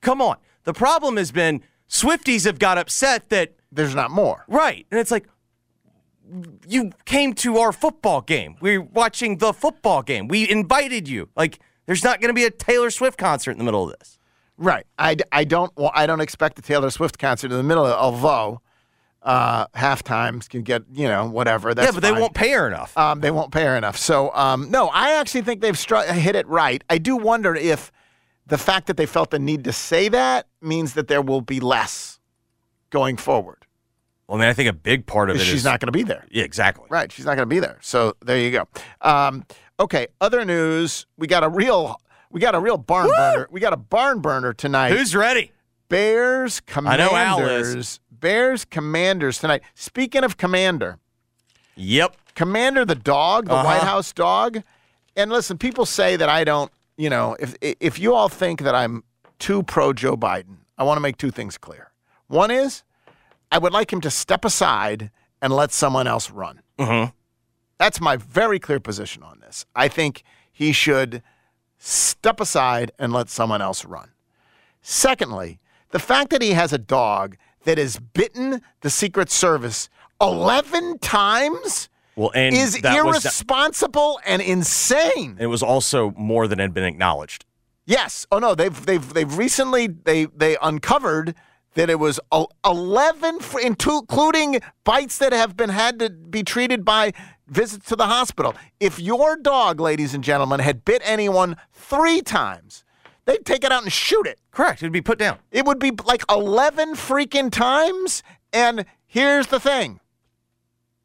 S6: come on. The problem has been Swifties have got upset that
S5: there's not more.
S6: Right. And it's like, you came to our football game. We're watching the football game. We invited you. Like, there's not going to be a Taylor Swift concert in the middle of this.
S5: Right. I, I don't wa- I don't expect a Taylor Swift concert in the middle of it, although uh, half times can get you know whatever. That's
S6: yeah, but they
S5: fine.
S6: won't pay her enough.
S5: Um, they won't pay her enough. So um, no, I actually think they've stru- hit it right. I do wonder if the fact that they felt the need to say that means that there will be less going forward.
S6: Well, I mean, I think a big part of it
S5: Because
S6: is
S5: she's not going to be there.
S6: Yeah, exactly.
S5: Right. She's not going to be there. So there you go. Um, okay. Other news. We got a real. We got a real barn burner. We got a barn burner tonight.
S6: Who's ready?
S5: Bears
S6: I
S5: Commanders.
S6: know Al is.
S5: Bears Commanders tonight. Speaking of Commander.
S6: Yep.
S5: Commander the dog, the
S6: Uh-huh.
S5: White House dog. And listen, people say that I don't, you know, if if you all think that I'm too pro Joe Biden, I want to make two things clear. One is I would like him to step aside and let someone else run.
S6: Mm-hmm.
S5: That's my very clear position on this. I think he should step aside and let someone else run. Secondly, the fact that he has a dog that has bitten the Secret Service 11 times
S6: Well, and
S5: is
S6: that was
S5: irresponsible and insane.
S6: it was also more than had been acknowledged.
S5: Yes. Oh no, they've they've they've recently they they uncovered that it was 11 including bites that have been had to be treated by visits to the hospital. If your dog, ladies and gentlemen, had bit anyone 3 times, they'd take it out and shoot it.
S6: Correct. It'd be put down.
S5: It would be like 11 freaking times and here's the thing.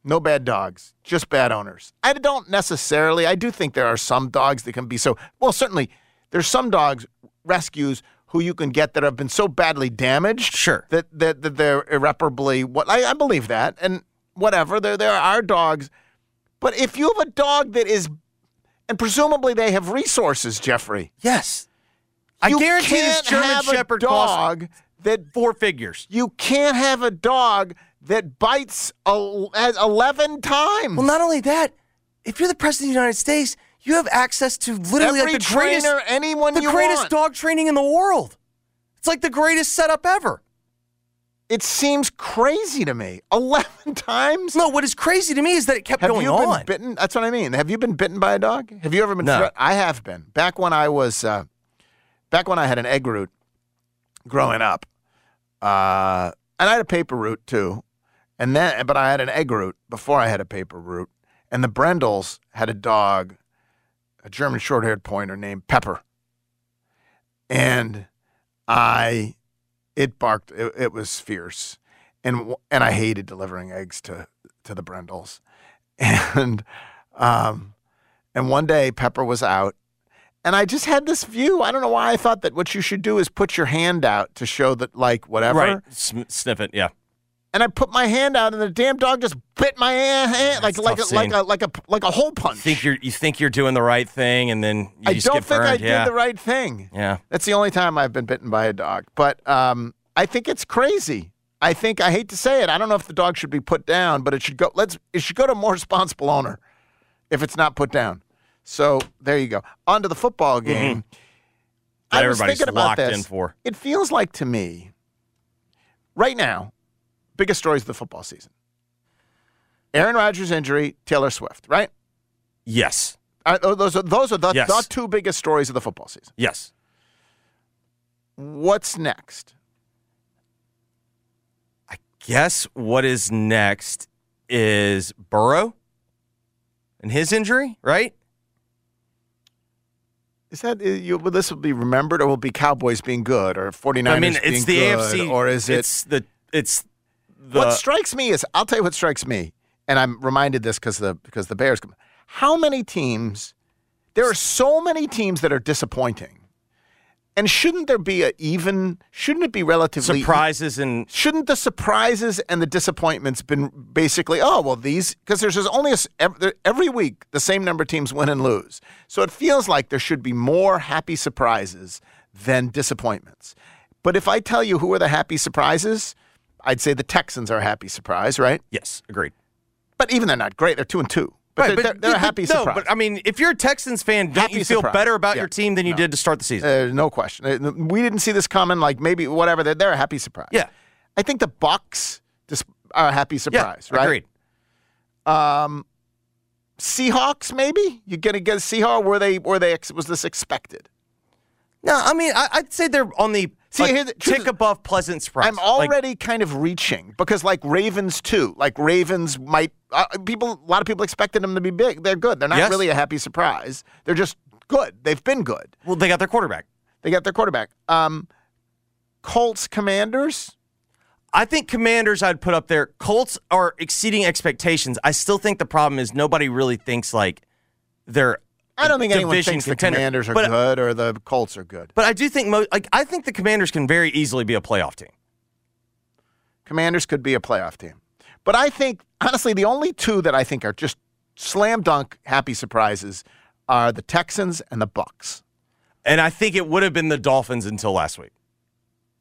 S5: No bad dogs, just bad owners. I don't necessarily. I do think there are some dogs that can be so. Well, certainly there's some dogs rescues who you can get that have been so badly damaged,
S6: sure,
S5: that that, that they're irreparably. What I, I believe that, and whatever. There there are dogs, but if you have a dog that is, and presumably they have resources, Jeffrey.
S6: Yes, I
S5: You
S6: guarantee this
S5: can't
S6: German
S5: have a
S6: Shepherd costs
S5: dog that
S6: four figures.
S5: You can't have a dog that bites el- 11 times.
S6: Well, not only that, if you're the president of the United States, you have access to literally
S5: Every
S6: like the greatest,
S5: anyone
S6: the greatest
S5: want.
S6: dog training in the world. It's like the greatest setup ever.
S5: It seems crazy to me. 11 times?
S6: No, what is crazy to me is that it kept
S5: Have
S6: going
S5: you
S6: on.
S5: bitten? That's what I mean. Have you been bitten by a dog? Have you ever been?
S6: No.
S5: threat- I have been. Back when I was, uh, back when I had an egg route growing up, uh, and I had a paper route too, and then, but I had an egg route before I had a paper route, and the Brendels had a dog, a German short-haired pointer named Pepper, and I, it barked. It, it was fierce, and and I hated delivering eggs to to the Brendels, and um, and one day Pepper was out, and I just had this view. I don't know why I thought that what you should do is put your hand out to show that like whatever.
S6: Right. Sm- sniff it. Yeah.
S5: And I put my hand out, and the damn dog just bit my hand like like a, like a like a like a hole punch.
S6: Think you're you think you're doing the right thing, and then you
S5: I don't think I
S6: yeah.
S5: did the right thing.
S6: Yeah.
S5: That's the only time I've been bitten by a dog. But um, I think it's crazy. I think I hate to say it. I don't know if the dog should be put down, but it should go. Let's. It should go to a more responsible owner if it's not put down. So there you go. On to the football game.
S6: That
S5: I was
S6: everybody's
S5: thinking about
S6: locked
S5: this.
S6: in for.
S5: It feels like to me, right now, biggest stories of the football season. Aaron Rodgers' injury, Taylor Swift, right?
S6: Yes.
S5: Uh, those are those are the,
S6: Yes.
S5: the two biggest stories of the football season.
S6: Yes.
S5: What's next?
S6: I guess what is next is Burrow and his injury, right?
S5: Is that uh, you, will this will be remembered, or will it be Cowboys being good, or 49ers
S6: I mean, it's the
S5: good,
S6: AFC,
S5: or is it?
S6: It's the it's the
S5: what strikes me is I'll tell you what strikes me, and I'm reminded this because the because the Bears. come- How many teams? There are so many teams that are disappointing, and shouldn't there be a even? Shouldn't it be relatively
S6: surprises and
S5: Shouldn't the surprises and the disappointments been basically? Oh well, these because there's just only a every week the same number of teams win and lose, so it feels like there should be more happy surprises than disappointments. But if I tell you who are the happy surprises, I'd say the Texans are a happy surprise, right?
S6: Yes, agreed.
S5: But even they're not great; they're two and two. But they're, they're, they're a
S6: but
S5: happy
S6: no,
S5: surprise.
S6: but I mean, if you're a Texans fan, don't
S5: Happy
S6: you feel
S5: surprise.
S6: better about
S5: Yeah.
S6: your team than you
S5: No.
S6: did to start the season?
S5: Uh, no question. Uh, We didn't see this coming. Like maybe whatever. They're, they're a happy surprise.
S6: Yeah.
S5: I think the Bucks are a happy surprise. right?
S6: agreed.
S5: Um, Seahawks, maybe you're gonna get a Seahawks? Were they? Were they? Was this expected?
S6: No, I mean, I, I'd say they're on the
S5: See,
S6: like,
S5: the
S6: tick above pleasant surprise.
S5: I'm
S6: Like,
S5: already kind of reaching because, like Ravens too. Like Ravens might uh, people. A lot of people expected them to be big. They're good. They're not
S6: Yes.
S5: really a happy surprise. They're just good. They've been good.
S6: well, they got their quarterback.
S5: They got their quarterback. Um, Colts, Commanders.
S6: I think Commanders I'd put up there. Colts are exceeding expectations. I still think the problem is nobody really thinks like they're.
S5: I don't think anyone thinks
S6: contender.
S5: the Commanders are
S6: but,
S5: good or the Colts are good.
S6: But I do think mo- like I think the Commanders can very easily be a playoff team.
S5: Commanders could be a playoff team. But I think, honestly, the only two that I think are just slam dunk happy surprises are the Texans and the Bucks.
S6: And I think it would have been the Dolphins until last week.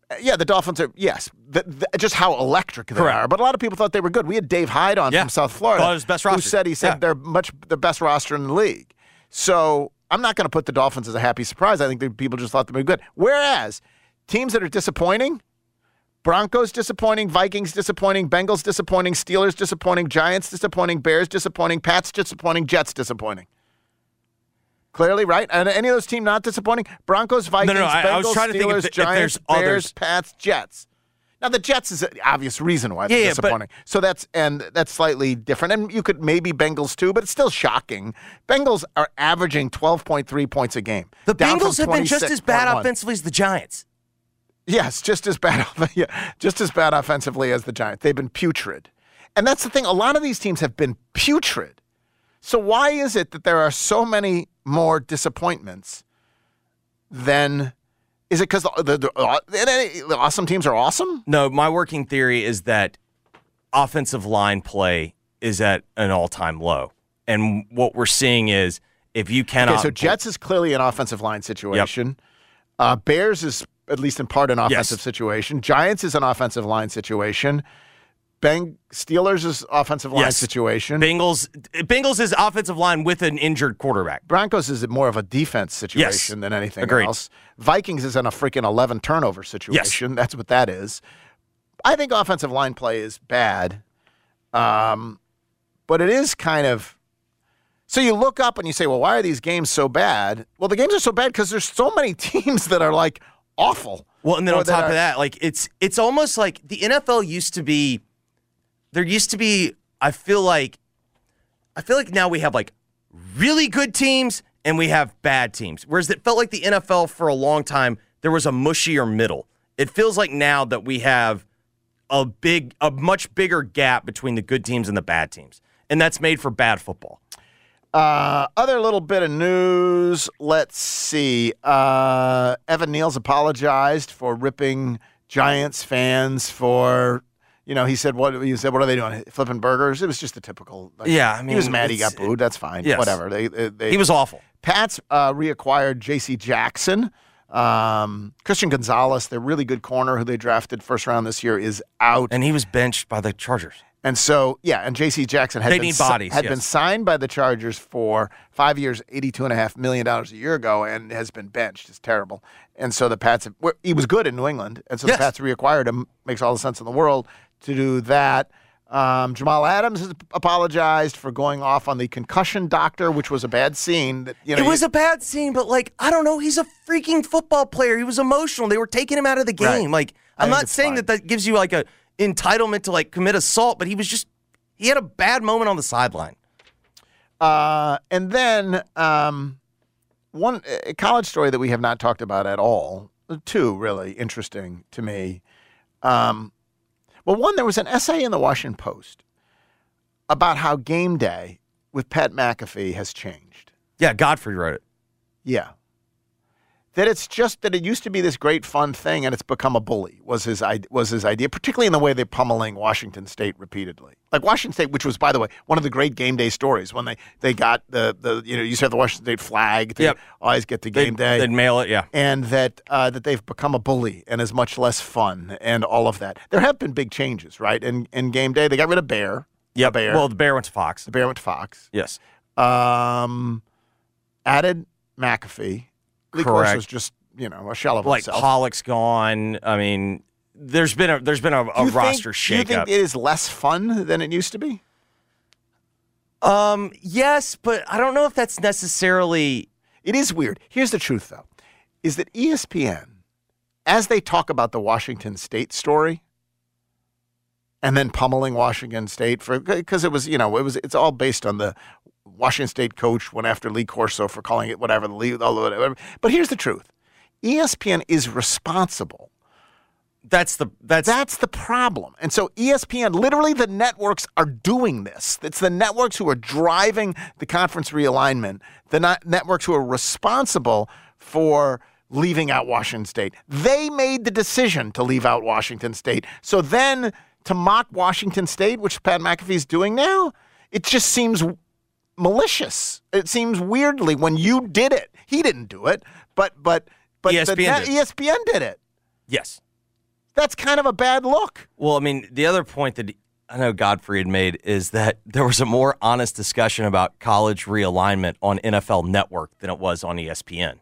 S5: Uh, Yeah, the Dolphins are, yes, the, the, just how electric they
S6: Correct.
S5: are. But a lot of people thought they were good. We had Dave Hyde on
S6: Yeah.
S5: from South Florida.
S6: Thought it was best
S5: Who said he said
S6: Yeah.
S5: they're much the best roster in the league. So I'm not going to put the Dolphins as a happy surprise. I think that people just thought they were good. Whereas teams that are disappointing, Broncos disappointing, Vikings disappointing, Bengals disappointing, Steelers disappointing, Giants disappointing, Bears disappointing, Pats disappointing, Jets disappointing. Clearly, right? And any of those team not disappointing? Broncos, Vikings,
S6: no, I-
S5: Bengals,
S6: I was trying to think if th- if
S5: Giants,
S6: there's
S5: Bears,
S6: others.
S5: Pats, Jets. Now the Jets is an obvious reason why they're
S6: Yeah, yeah, but-
S5: disappointing. so that's and that's slightly different. And you could maybe Bengals too, but it's still shocking. Bengals are averaging twelve point three points a game.
S6: The Bengals have been just as bad
S5: 26.1.
S6: offensively as the Giants.
S5: Yes, just as bad. Yeah, just as bad offensively as the Giants. They've been putrid, and that's the thing. A lot of these teams have been putrid. So why is it that there are so many more disappointments than? Is it because the, the, the, the awesome teams are awesome?
S6: No, my working theory is that offensive line play is at an all-time low, and what we're seeing is if you cannot.
S5: Okay, so Jets is clearly an offensive line situation. Uh, Bears is at least in part an offensive situation. Giants is an offensive line situation. Beng Steelers is offensive line
S6: Yes.
S5: situation.
S6: Bengals, Bengals is offensive line with an injured quarterback.
S5: Broncos is more of a defense situation than anything
S6: Agreed.
S5: else. Vikings is in a freaking 11 turnover situation. That's what that is. I think offensive line play is bad. Um, but it is kind of. So you look up and you say, well, why are these games so bad? Well, the games are so bad because there's so many teams that are like awful.
S6: Well, and then on top
S5: are-
S6: of that, like it's it's almost like the NFL used to be. There used to be. I feel like. I feel like now we have like really good teams and we have bad teams. Whereas it felt like the NFL for a long time there was a mushier middle. It feels like now that we have a big, a much bigger gap between the good teams and the bad teams. and that's made for bad football.
S5: Uh, other little bit of news. Let's see. Uh, Evan Neal's apologized for ripping Giants fans for. You know, he said what he said. What are they doing? Flipping burgers? It was just the typical. like,
S6: Yeah, I
S5: he was mad. He got booed. That's fine.
S6: Yes.
S5: Whatever. They, they, they
S6: He was awful.
S5: Pats uh, reacquired J.C. Jackson. Um, Christian Gonzalez, their really good corner who they drafted first round this year, is out.
S6: And he was benched by the Chargers.
S5: And so, yeah, and J.C. Jackson had,
S6: They
S5: been,
S6: bodies,
S5: had
S6: yes.
S5: been signed by the Chargers for five years, $82.5 million a year ago, and has been benched. It's terrible. And so the Pats, have, he was good in New England. And so
S6: Yes.
S5: the Pats reacquired him. Makes all the sense in the world to do that. Um, Jamal Adams has apologized for going off on the concussion doctor, which was a bad scene. That, you know,
S6: it was
S5: you-
S6: a bad scene, but like I don't know, he's a freaking football player. He was emotional. They were taking him out of the
S5: Right.
S6: game. Like
S5: I
S6: I'm not saying that that gives you like a entitlement to like commit assault, but he was just he had a bad moment on the sideline.
S5: Uh, and then um, one college story that we have not talked about at all. Two really interesting to me. Um, well, one there was an essay in the Washington Post about how game day with Pat McAfee has changed.
S6: Yeah, Godfrey wrote it.
S5: Yeah. That it's just that it used to be this great fun thing and it's become a bully was his idea, was his idea, particularly in the way they're pummeling Washington State repeatedly. Like Washington State, which was by the way one of the great game day stories when they, they got the, the you know you used to have the Washington State flag to
S6: Yep.
S5: always get to game
S6: They'd-
S5: day.
S6: they'd mail it, yeah.
S5: and that uh, that they've become a bully and is much less fun and all of that. There have been big changes, right? In in game day, they got rid of Bear.
S6: Yeah,
S5: Bear.
S6: Well, the Bear went to Fox.
S5: The Bear went to Fox.
S6: Yes.
S5: Um, added McAfee. Lee
S6: Correct.
S5: was just you know a shell of
S6: Like
S5: himself.
S6: Pollack's gone. I mean, there's been a there's been a,
S5: Do
S6: a
S5: you think-
S6: roster
S5: Do you think
S6: shakeup.
S5: it is less fun than it used to be?
S6: Um, yes, but I don't know if that's necessarily.
S5: It is weird. Here's the truth, though, is that ESPN, as they talk about the Washington State story, and then pummeling Washington State for because it was you know it was it's all based on the Washington State coach went after Lee Corso for calling it whatever the the whatever. But here's the truth: ESPN is responsible.
S6: That's the that's
S5: that's the problem. And so ESPN, literally, the networks are doing this. It's the networks who are driving the conference realignment. The networks who are responsible for leaving out Washington State. They made the decision to leave out Washington State. So then to mock Washington State, which Pat McAfee is doing now, it just seems malicious. It seems weirdly when you did it. He didn't do it, but but but
S6: ESPN
S5: net-
S6: did.
S5: ESPN did it.
S6: yes.
S5: That's kind of a bad look.
S6: Well, I mean, the other point that I know Godfrey had made is that there was a more honest discussion about college realignment on NFL Network than it was on ESPN.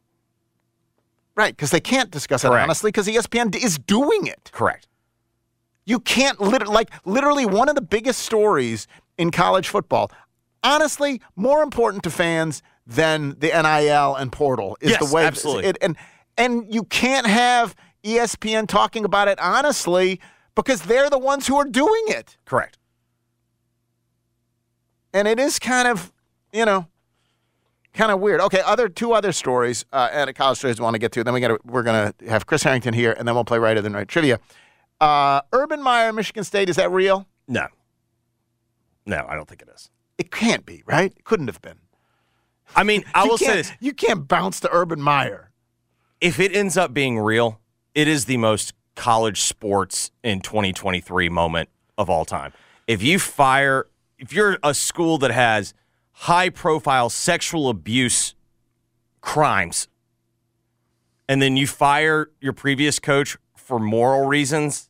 S5: Right, because they can't discuss it honestly because ESPN is doing it.
S6: Correct.
S5: You can't lit- like literally one of the biggest stories in college football. Honestly, more important to fans than the NIL and portal is
S6: Yes,
S5: the way
S6: absolutely.
S5: It, and and you can't have ESPN talking about it honestly because they're the ones who are doing it.
S6: Correct.
S5: and it is kind of, you know, kind of weird. Okay, other two other stories uh, and college stories we want to get to. Then we got we're gonna have Chris Herrington here, and then we'll play right of the night trivia. Uh, Urban Meyer, Michigan State, is that real?
S6: No. No, I don't think it is.
S5: It can't be, right? It couldn't have been.
S6: I mean, I will say this.
S5: You can't bounce to Urban Meyer.
S6: If it ends up being real, it is the most college sports in 2023 moment of all time. If you fire, if you're a school that has high profile sexual abuse crimes, and then you fire your previous coach for moral reasons,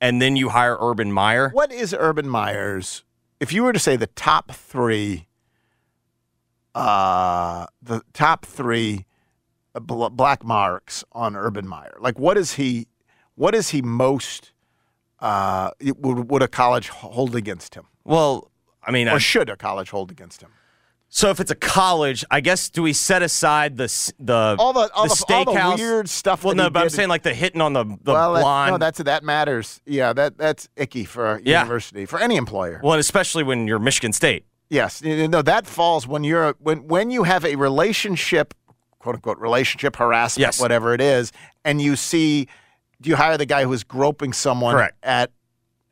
S6: and then you hire Urban Meyer,
S5: What is Urban Meyer's? If you were to say the top three, uh, the top three bl- black marks on Urban Meyer, like what is he? What is he most? Uh, would, would a college hold against him,
S6: well, I mean,
S5: or
S6: I-
S5: should a college hold against him?
S6: So if it's a college, I guess do we set aside the the
S5: All the all the, all the
S6: steakhouse?
S5: weird stuff.
S6: Well, no, but I'm saying like the hitting on the the
S5: well, that- no, that's that matters. Yeah, that that's icky for a
S6: Yeah.
S5: university for any employer.
S6: well, especially when you're Michigan State.
S5: Yes, no, that falls when you're when when you have a relationship, quote unquote relationship harassment,
S6: Yes.
S5: whatever it is, and you see, do you hire the guy who is groping someone
S6: Correct.
S5: at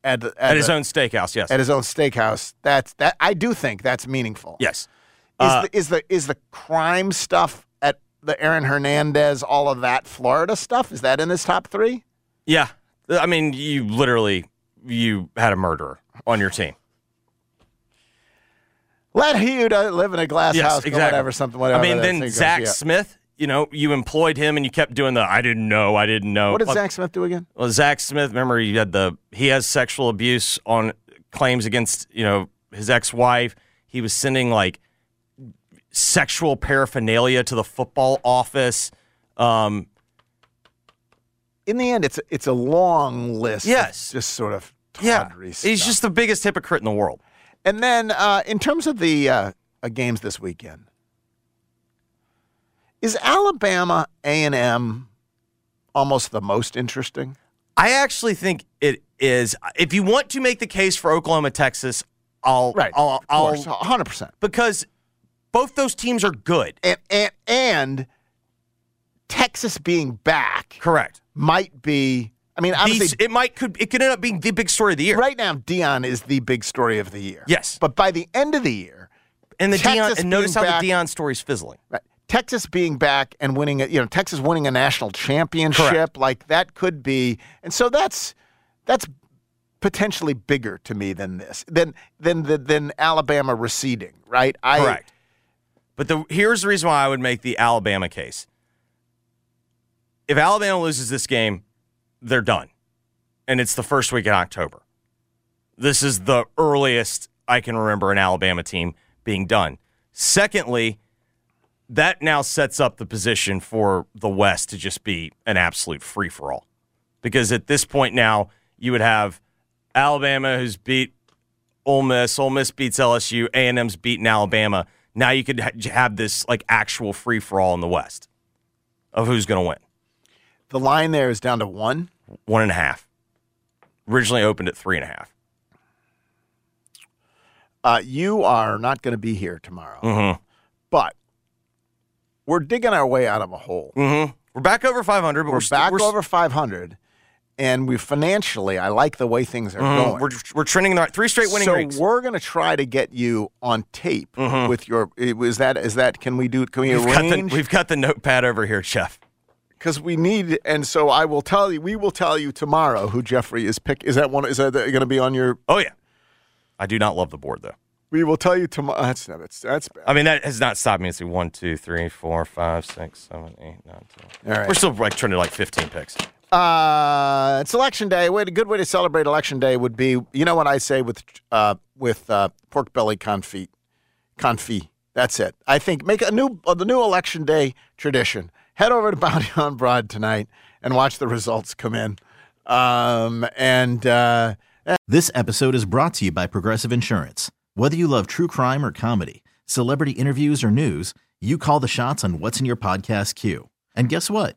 S5: at, the-
S6: At his
S5: the-
S6: own steakhouse, yes.
S5: At his own steakhouse. That's that. I do think that's meaningful.
S6: yes.
S5: Is,
S6: Uh,
S5: the, is the is the crime stuff at the Aaron Hernandez, all of that Florida stuff? Is that in this top three?
S6: Yeah. I mean, you literally you had a murderer on your team.
S5: Let who live in a glass
S6: yes,
S5: house,
S6: exactly.
S5: whatever, something, whatever.
S6: I mean, then
S5: thing goes,
S6: Zach
S5: yeah.
S6: Smith, you know, you employed him and you kept doing the I didn't know, I didn't know.
S5: What did
S6: Well,
S5: Zach Smith do again?
S6: Well, Zach Smith, remember he had the he has sexual abuse on claims against you know his ex-wife. He was sending like sexual paraphernalia to the football office. Um,
S5: In the end, it's it's a long list. of
S6: Yes.
S5: just sort of
S6: yeah,
S5: tawdry
S6: he's just the biggest hypocrite in the world.
S5: And then, uh, in terms of the uh, uh, games this weekend, is Alabama A and M almost the most interesting?
S6: I actually think it is. If you want to make the case for Oklahoma, Texas, I'll
S5: Right,
S6: I'll,
S5: of
S6: I'll
S5: course, hundred percent.
S6: because both those teams are good.
S5: And and and Texas being back
S6: Correct.
S5: might be. I mean, obviously,
S6: These, it might could it could end up being the big story of the year.
S5: right now Deion is the big story of the year.
S6: Yes.
S5: but by the end of the year,
S6: And the
S5: Texas
S6: Deion and notice how
S5: back-
S6: the Deion story's fizzling.
S5: Right. Texas being back and winning, a, you know, Texas winning a national championship,
S6: Correct.
S5: like that could be, and so that's that's potentially bigger to me than this, than than the, than Alabama receding, right? I,
S6: Correct. But the here's the reason why I would make the Alabama case. If Alabama loses this game, they're done. And it's the first week in October. This is the earliest I can remember an Alabama team being done. Secondly, that now sets up the position for the West to just be an absolute free for all. Because at this point now, you would have Alabama who's beat Ole Miss, Ole Miss beats LSU, A&M's beaten Alabama. Now you could ha- have this like actual free for all in the West of who's going to win.
S5: the line there is down to one.
S6: One and a half. Originally opened at three and a half.
S5: Uh, you are not going to be here tomorrow,
S6: Mm-hmm.
S5: but we're digging our way out of a hole.
S6: Mm-hmm. We're back over 500, but
S5: We're,
S6: we're, st-
S5: back
S6: we're,
S5: over 500, and we financially, I like the way things are
S6: Mhm.
S5: going.
S6: We're, we're trending in the right. Three straight winning
S5: so
S6: weeks.
S5: we're going to try to get you on tape
S6: Mhm.
S5: with your. Is that is that? Can we do? Can we
S6: We've got, the,
S5: arrange?
S6: we've got the notepad over here, Geoff.
S5: Because we need, and so I will tell you. We will tell you tomorrow who Jeffrey is pick. Is that one? Is that going to be on your?
S6: Oh, yeah. I do not love the board, though.
S5: We will tell you tomorrow. That's that's that's bad.
S6: I mean, that has not stopped me. See. One, two, three, four, five, six, seven, eight, nine, ten.
S5: All right.
S6: We're still like trending like 15 picks.
S5: Uh, it's election day. Way, a good way to celebrate election day would be, you know what I say with uh, with uh, pork belly confit, confit. That's it. I think make a new uh, the new election day tradition. Head over to Bounty on Broad tonight and watch the results come in. Um, and uh,
S23: This episode is brought to you by Progressive Insurance. Whether you love true crime or comedy, celebrity interviews or news, you call the shots on what's in your podcast queue. And guess what?